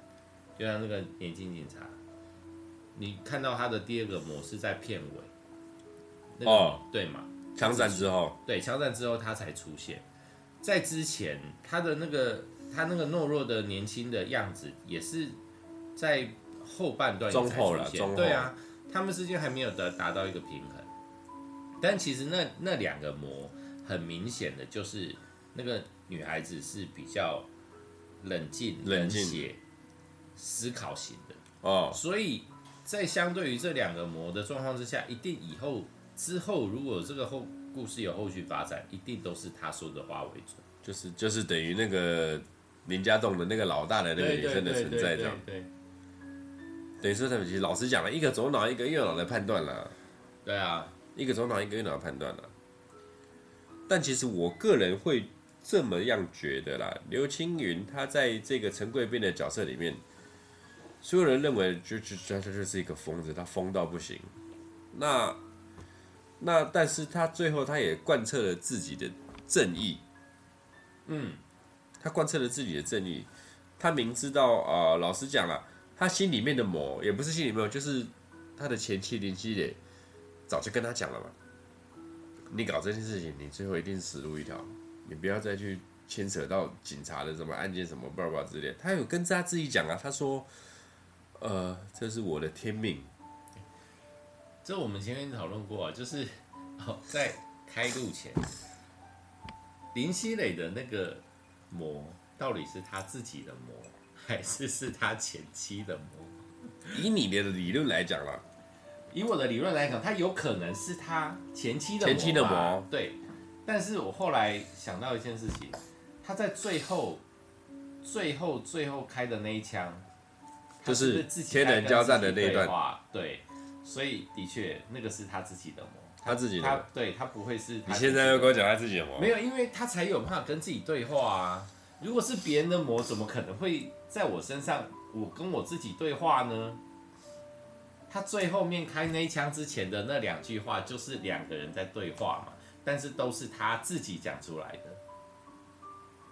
就像那个年轻警察，你看到他的第二个模式在片尾，那个、哦，对嘛？枪战之后，对，枪战之后他才出现，在之前他的那个他那个懦弱的年轻的样子，也是在后半段中后了，中后。对啊，他们之间还没有得达到一个平衡，但其实那那两个模很明显的就是那个女孩子是比较冷静、冷血。思考型的。哦，所以在相对于这两个模的状况之下，一定以后之后如果这个后故事有后续发展，一定都是他说的话为准，就是就是等于那个林家栋的那个老大的那个女生的存在这样，对，等于说他们其实老实讲了，一个左脑一个右脑的判断了，对啊，一个左脑一个右脑的判断了，但其实我个人会这么样觉得啦，刘青云他在这个陈贵宾的角色里面。所有人认为，就就他他就是一个疯子，他疯到不行。那那，但是他最后他也贯彻了自己的正义。嗯，他贯彻了自己的正义。他明知道啊、老实讲了，他心里面的魔也不是心里面，就是他的前妻林熙蕾早就跟他讲了嘛。你搞这件事情，你最后一定死路一条。你不要再去牵扯到警察的什么案件什么巴拉巴拉之类。他有跟他自己讲啊，他说。呃，这是我的天命。这我们前面讨论过啊，就是哦，在开路前，林熙蕾的那个魔到底是他自己的魔，还是是他前妻的魔？以你的理论来讲啦，以我的理论来讲，他有可能是他前妻的前妻的魔。对，但是我后来想到一件事情，他在最后、最后、最后开的那一枪。就是天人交战的那一段，对，所以的确那个是他自己的魔，他自己的，他对他不会是他。你现在又跟我讲他自己的魔？没有，因为他才有办法跟自己对话啊。如果是别人的魔，怎么可能会在我身上，我跟我自己对话呢？他最后面开那一枪之前的那两句话，就是两个人在对话嘛，但是都是他自己讲出来的。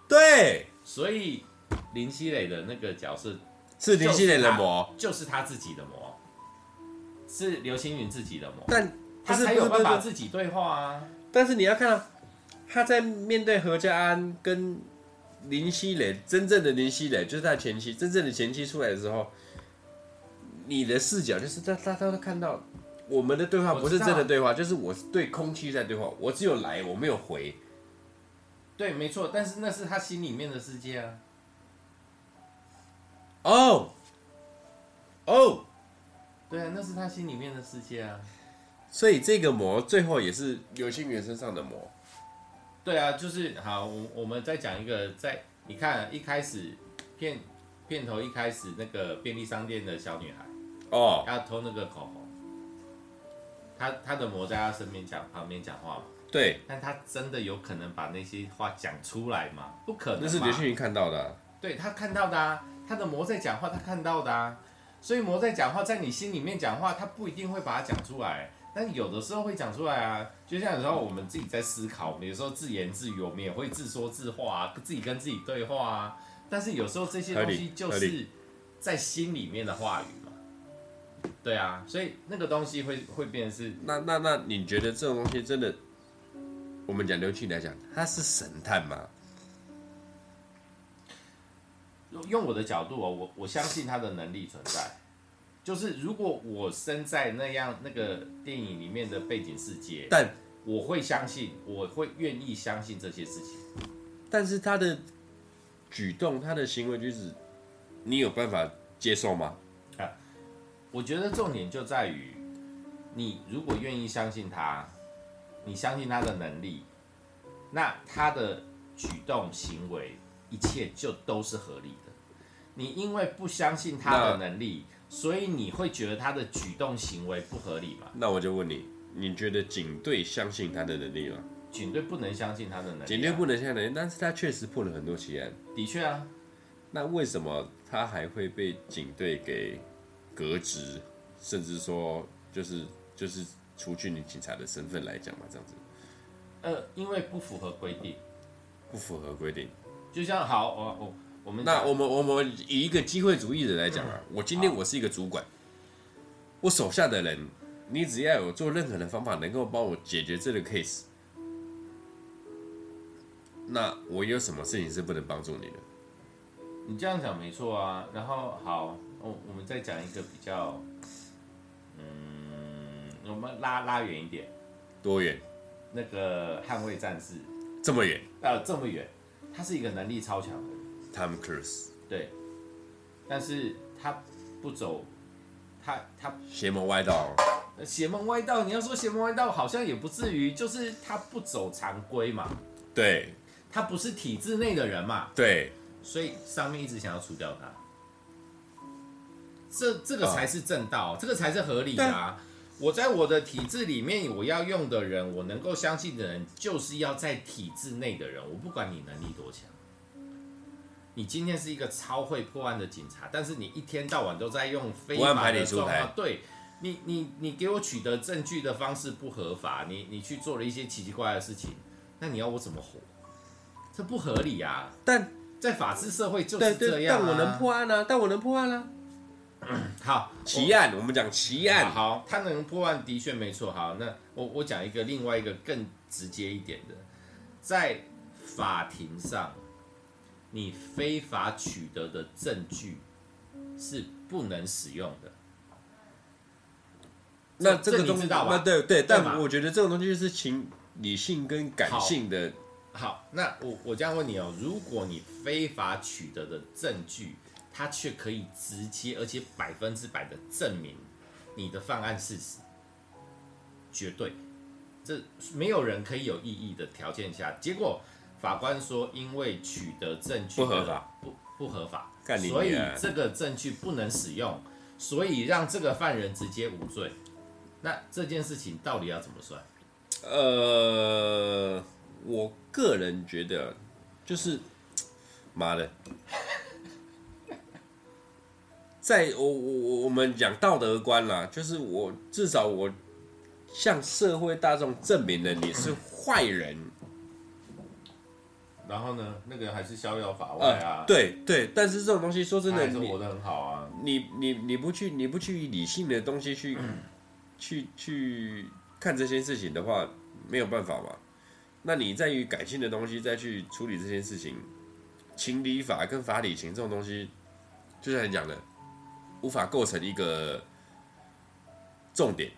对，所以林熙蕾的那个角色是林熙蕾的魔，就是他自己的魔，是刘青云自己的魔，但他才有办法自己对话啊。但是你要看到他在面对何家安跟林熙蕾，真正的林熙蕾就是他前妻，真正的前妻出来的时候。你的视角就是他，他他都看到我们的对话不是真的对话，就是我对空气在对话，我只有来，我没有回。对，没错，但是那是他心里面的世界啊。哦，哦，对啊，那是他心里面的世界啊。所以这个魔最后也是刘星云身上的魔。对啊，就是好，我我们再讲一个，在你看一开始片片头一开始那个便利商店的小女孩。哦，要偷那个口红，她她的魔在她身边讲旁边讲话嘛？对，但他真的有可能把那些话讲出来吗？不可能，那是刘星云看到的、啊，对他看到的啊，他的魔在讲话，他看到的啊，所以魔在讲话，在你心里面讲话，他不一定会把它讲出来，但有的时候会讲出来啊，就像有时候我们自己在思考，我们有时候自言自语，我们也会自说自话啊，自己跟自己对话啊，但是有时候这些东西就是在心里面的话语嘛。对啊，所以那个东西会会变成是那那那，你觉得这种东西真的？我们讲刘庆来讲，他是神探吗？用我的角度哦，我我相信他的能力存在。就是如果我身在那样那个电影里面的背景世界，但我会相信，我会愿意相信这些事情。但是他的举动，他的行为举止，你有办法接受吗？啊我觉得重点就在于，你如果愿意相信他，你相信他的能力，那他的举动行为一切就都是合理的。你因为不相信他的能力，所以你会觉得他的举动行为不合理吗？那我就问你，你觉得警队相信他的能力吗？警队不能相信他的能力啊。警队不能相信能力，但是他确实破了很多奇案。的确啊，那为什么他还会被警队给？革职，甚至说就是就是除去你警察的身份来讲嘛，这样子。呃，因为不符合规定，不符合规定。就像好，我我我们那我们我们以一个机会主义者来讲啊，我今天我是一个主管，我手下的人，你只要有做任何的方法能够帮我解决这个 case，那我有什么事情是不能帮助你的？你这样讲没错啊。然后好。我我们再讲一个比较，嗯，我们拉拉远一点，多远？那个捍卫战士，这么远？啊，这么远，他是一个能力超强的人，Tom Cruise，对，但是他不走，他他邪门歪道，邪门歪道，你要说邪门歪道，好像也不至于，就是他不走常规嘛，对，他不是体制内的人嘛，对，所以上面一直想要除掉他。这这个才是正道，哦，这个才是合理的啊！我在我的体制里面，我要用的人，我能够相信的人，就是要在体制内的人。我不管你能力多强，你今天是一个超会破案的警察，但是你一天到晚都在用非法的状况，对你，你你给我取得证据的方式不合法，你你去做了一些奇奇怪怪的事情，那你要我怎么活？这不合理啊！但在法治社会就是这样，啊，但我能破案啊！但我能破案啊！嗯、好，奇案，我，我们讲奇案。好，他能破案的确没错。好，那我我讲一个另外一个更直接一点的，在法庭上，你非法取得的证据是不能使用的。那这个东西，对对，但我觉得这种东西就是情理性跟感性的。好，好，那我我这样问你哦，如果你非法取得的证据，他却可以直接而且百分之百的证明你的犯案事实，绝对，这没有人可以有异议的条件下，结果法官说因为取得证据不合法，不不合法，所以这个证据不能使用，所以让这个犯人直接无罪。那这件事情到底要怎么算？呃，我个人觉得就是妈的。在我我我我们讲道德观啦，就是我至少我向社会大众证明了你是坏人。然后呢，那个还是逍遥法外啊。呃、对对，但是这种东西说真的，你活得很好啊。你你你不去你不去理性的东西去、嗯、去去看这些事情的话，没有办法嘛。那你在于感性的东西再去处理这件事情，情理法跟法理情这种东西，就像你讲的，无法构成一个重点，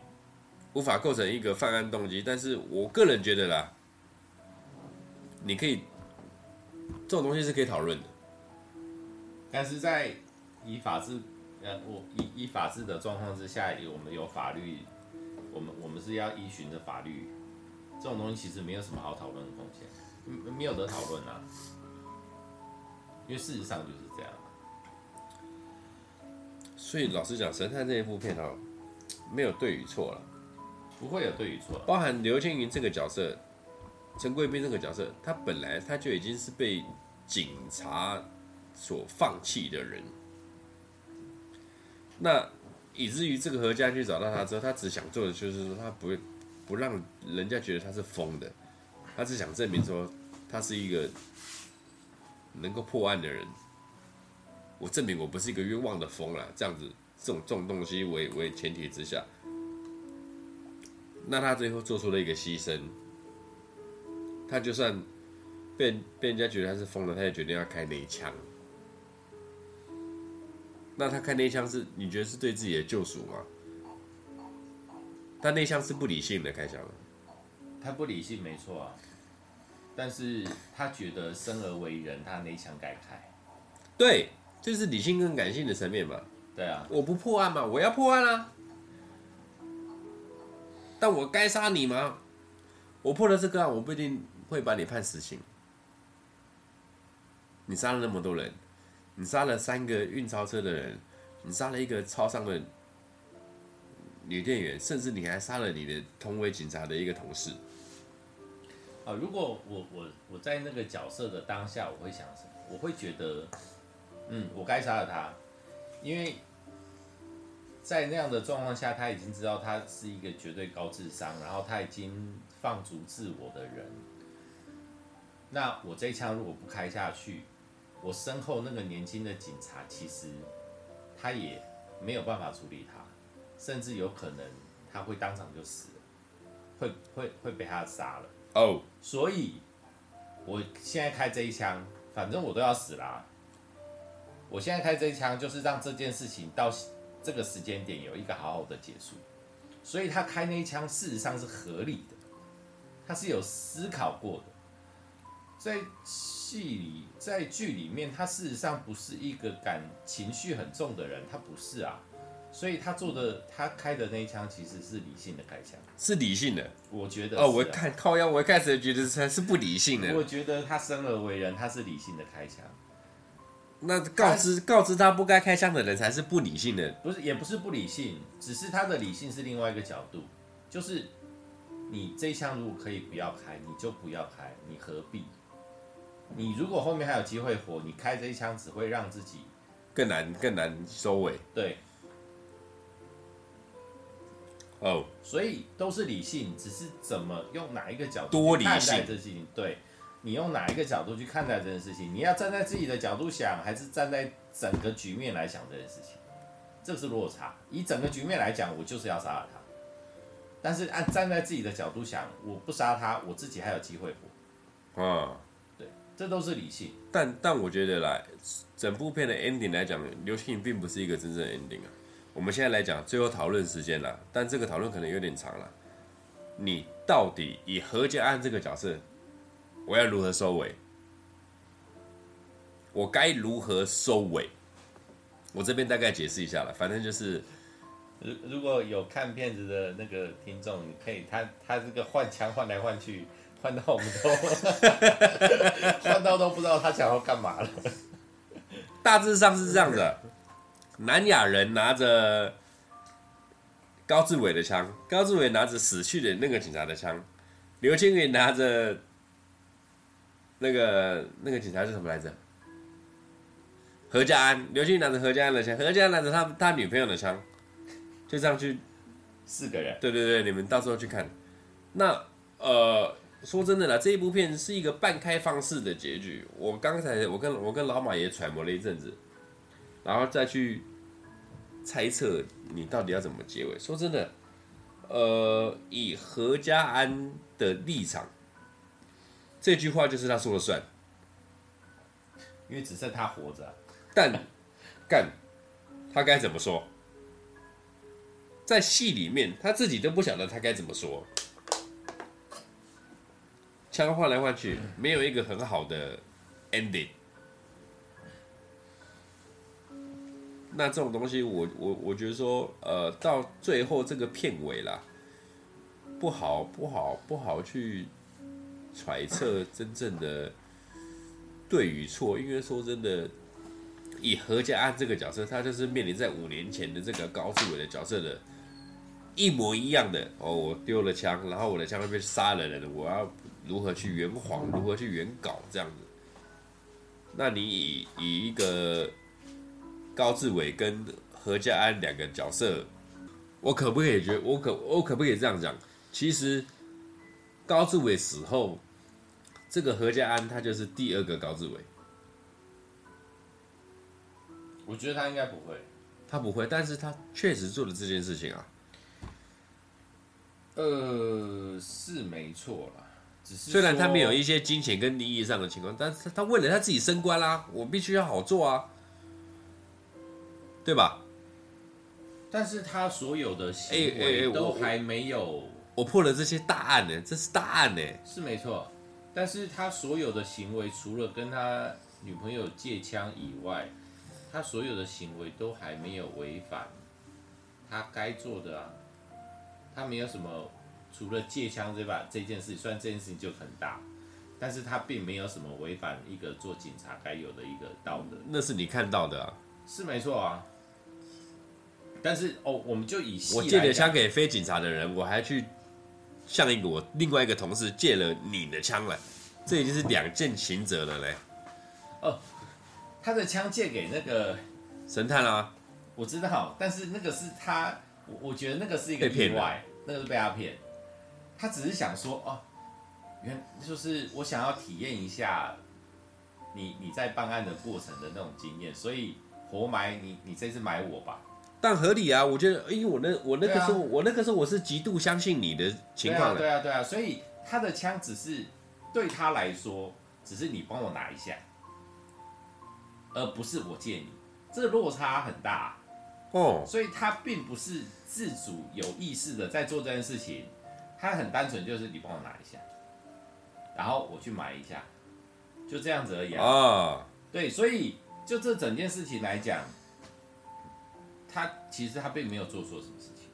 无法构成一个犯案动机。但是我个人觉得啦，你可以。这种东西是可以讨论的，但是在以法治，呃，我以以法治的状况之下，我们有法律，我们我们是要依循着法律，这种东西其实没有什么好讨论的空间，没有得讨论啊，因为事实上就是这样。所以老实讲，《神探》这一部片哦，没有对与错了，不会有对与错，包含刘青云这个角色。陈贵宾这个角色，他本来他就已经是被警察所放弃的人，那以至于这个何家去找到他之后，他只想做的就是说，他不会不让人家觉得他是疯的，他只想证明说他是一个能够破案的人，我证明我不是一个冤枉的疯了，这样子这种这种东西为为前提之下，那他最后做出了一个牺牲。他就算被被人家觉得他是疯了，他也决定要开那一枪。那他开那一枪是你觉得是对自己的救赎吗？他那一枪是不理性的开枪。他不理性没错啊，但是他觉得生而为人，他那一枪该开。对，就是理性跟感性的层面嘛。对啊，我不破案嘛，我要破案啊。但我该杀你吗？我破了这个案，我不一定。会把你判死刑。你杀了那么多人，你杀了三个运钞车的人，你杀了一个超商的女店员，甚至你还杀了你的同为警察的一个同事。啊，如果我我我在那个角色的当下，我会想什么？我会觉得，嗯，我该杀了他，因为在那样的状况下，他已经知道他是一个绝对高智商，然后他已经放逐自我的人。那我这一枪如果不开下去，我身后那个年轻的警察其实他也没有办法处理他，甚至有可能他会当场就死了，会会会被他杀了。哦所以我现在开这一枪，反正我都要死啦。我现在开这一枪就是让这件事情到这个时间点有一个好好的结束。所以他开那一枪事实上是合理的，他是有思考过的。在戏里，在剧里面，他事实上不是一个感情绪很重的人，他不是啊，所以他做的，他开的那一枪其实是理性的开枪，是理性的，我觉得、啊。哦，我看靠腰，我一开始觉得他是不理性的。我觉得他生而为人，他是理性的开枪。那告知告知他不该开枪的人才是不理性的，不是，也不是不理性，只是他的理性是另外一个角度，就是你这一枪如果可以不要开，你就不要开，你何必？你如果后面还有机会活，你开这一枪只会让自己更难更难收尾。对，哦，oh. 所以都是理性，只是怎么用哪一个角度去看待这事情。对，你用哪一个角度去看待这件事情？你要站在自己的角度想，还是站在整个局面来想这件事情？这是落差。以整个局面来讲，我就是要杀了他。但是按站在自己的角度想，我不杀他，我自己还有机会活。啊。对这都是理性，但但我觉得来整部片的 ending 来讲，刘青云并不是一个真正的 ending 啊。我们现在来讲最后讨论时间了，但这个讨论可能有点长了。你到底以何家安这个角色，我要如何收尾？我该如何收尾？我这边大概解释一下了，反正就是，如如果有看片子的那个听众，你可以他他这个换枪换来换去。换到我们都 换到都不知道他想要干嘛了。大致上是这样子：南亚人拿着高志伟的枪，高志伟拿着死去的那个警察的枪，刘青云拿着那个那个警察是什么来着？何家安，刘青云拿着何家安的枪，何家安拿着他他女朋友的枪，就这样去四个人。对对对，你们到时候去看。那呃，说真的啦，这一部片是一个半开放式的结局。我刚才我跟我跟老马也揣摩了一阵子，然后再去猜测你到底要怎么结尾。说真的，呃，以何家安的立场，这句话就是他说了算，因为只剩他活着。但干，他该怎么说？在戏里面，他自己都不晓得他该怎么说。枪换来换去，没有一个很好的 ending。那这种东西我，我我我觉得说，呃，到最后这个片尾啦，不好不好不好去揣测真正的对与错，因为说真的。以何家安这个角色，他就是面临在五年前的这个高志伟的角色的一模一样的哦。我丢了枪，然后我的枪会被杀了人，我要如何去圆谎，如何去圆稿这样子？那你以以一个高志伟跟何家安两个角色，我可不可以觉我可我可不可以这样讲？其实高志伟死后，这个何家安他就是第二个高志伟。我觉得他应该不会，他不会，但是他确实做了这件事情啊。呃，是没错啦，只是虽然他没有一些金钱跟利益上的情况，但是他为了他自己升官啦、啊，我必须要好做啊，对吧？但是他所有的行为都还没有，欸欸欸、我，我破了这些大案呢，这是大案呢，是没错。但是他所有的行为，除了跟他女朋友借枪以外，他所有的行为都还没有违反他该做的啊，他没有什么，除了借枪这把这件事，虽然这件事情就很大，但是他并没有什么违反一个做警察该有的一个道德。那是你看到的啊，是没错啊。但是哦，我们就以我借了枪给非警察的人，我还去向一个我另外一个同事借了你的枪来，这已经是两件刑责了嘞。哦。他的枪借给那个神探啊，我知道，但是那个是他，我我觉得那个是一个意外，那个是被他骗。他只是想说，哦，原就是我想要体验一下你你在办案的过程的那种经验，所以活埋你，你这次埋我吧。但合理啊，我觉得，因为我那我那个时候，啊、我那个时候我是极度相信你的情况的。对啊，对啊，对啊，所以他的枪只是对他来说，只是你帮我拿一下。而不是我借你，这个落差很大哦，所以他并不是自主有意识的在做这件事情，他很单纯就是你帮我拿一下，然后我去买一下，就这样子而已啊。哦，对，所以就这整件事情来讲，他其实他并没有做错什么事情，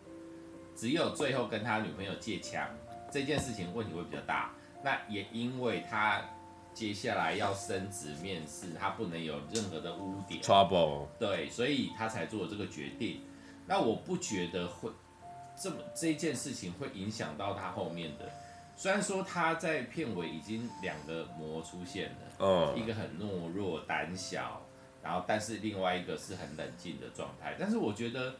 只有最后跟他女朋友借枪这件事情问题会比较大，那也因为他。接下来要升职面试，他不能有任何的污点。Trouble。对，所以他才做了这个决定。那我不觉得会这么这件事情会影响到他后面的。虽然说他在片尾已经两个魔出现了，哦，一个很懦弱胆小，然后但是另外一个是很冷静的状态。但是我觉得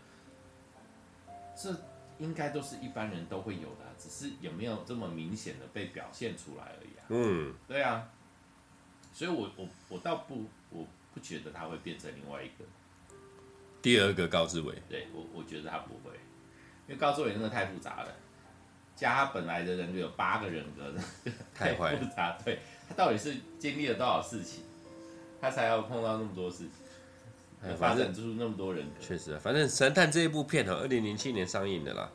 这应该都是一般人都会有的，只是有没有这么明显的被表现出来而已啊。嗯，对啊。所以我，我我我倒不，我不觉得他会变成另外一个第二个高志伟。对我，我觉得他不会，因为高志伟真的太复杂了，加他本来的人格有八个人格，太复杂。对，他到底是经历了多少事情，他才要碰到那么多事情，发展出那么多人格。确实，反正《神探》这一部片哈，二零零七年上映的啦。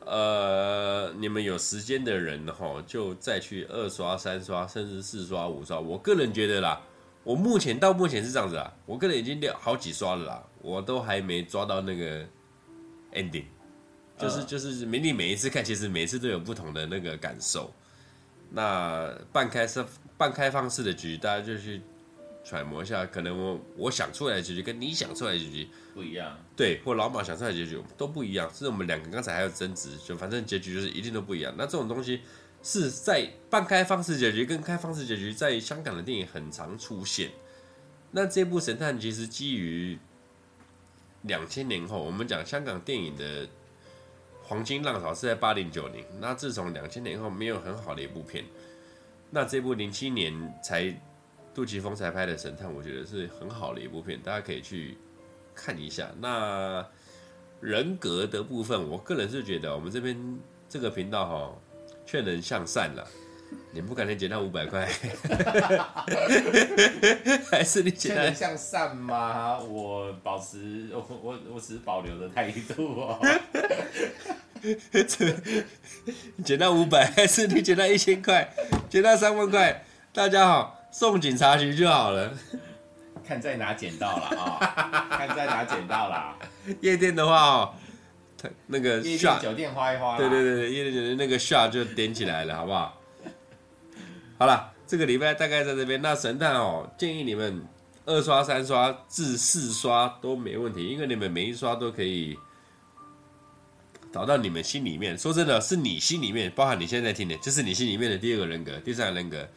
呃，你们有时间的人哈，就再去二刷、三刷，甚至四刷、五刷。我个人觉得啦，我目前到目前是这样子啊，我个人已经好几刷了啦，我都还没抓到那个 ending，就是就是，明你每一次看，其实每一次都有不同的那个感受。那半开是半开放式的局，大家就去揣摩一下，可能我我想出来的结局跟你想出来的结局不一样，对，或老马想出来的结局都不一样，是我们两个刚才还有争执，就反正结局就是一定都不一样。那这种东西是在半开放式结局跟开放式结局，在香港的电影很常出现。那这部神探其实基于两千年后，我们讲香港电影的黄金浪潮是在八零九零，那自从两千年后没有很好的一部片，那这部零七年才杜琪峰才拍的神探，我觉得是很好的一部片，大家可以去看一下。那人格的部分，我个人是觉得我们这边这个频道哈，劝人向善了。你不可能捡到五百块，还是你捡到向善吗？我保持我我我只是保留的态度哦。捡到五百，还是你捡到一千块？捡到三万块？大家好，送警察局就好了。看在哪捡到了啊？看在哪捡到了？夜店的话哦，那个夜店酒店花一花。对对对，夜店酒店那个 shot 就点起来了，好不好？好了，这个礼拜大概在这边。那神探哦，建议你们二刷、三刷至四刷都没问题，因为你们每一刷都可以找到你们心里面。说真的，是你心里面，包含你现在听的，就是你心里面的第二个人格、第三个人格，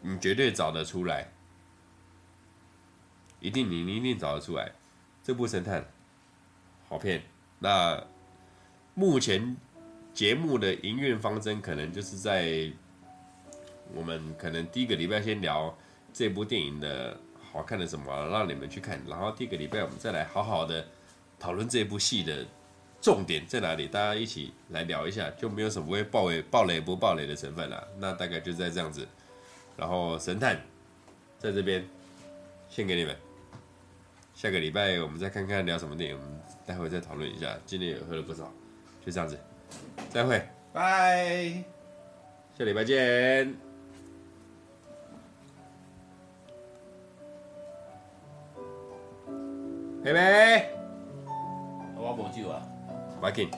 你绝对找得出来，一定你你一定找得出来。这部神探好片。那目前节目的营运方针可能就是在。我们可能第一个礼拜先聊这部电影的好看的什么，让你们去看。然后第一个礼拜我们再来好好的讨论这部戏的重点在哪里，大家一起来聊一下，就没有什么会爆雷、爆雷不爆雷的成分了。那大概就在这样子。然后神探在这边献给你们。下个礼拜我们再看看聊什么电影，我们待会再讨论一下。今天也喝了不少，就这样子，再会，拜，下礼拜见。妹妹，我无酒啊，快紧。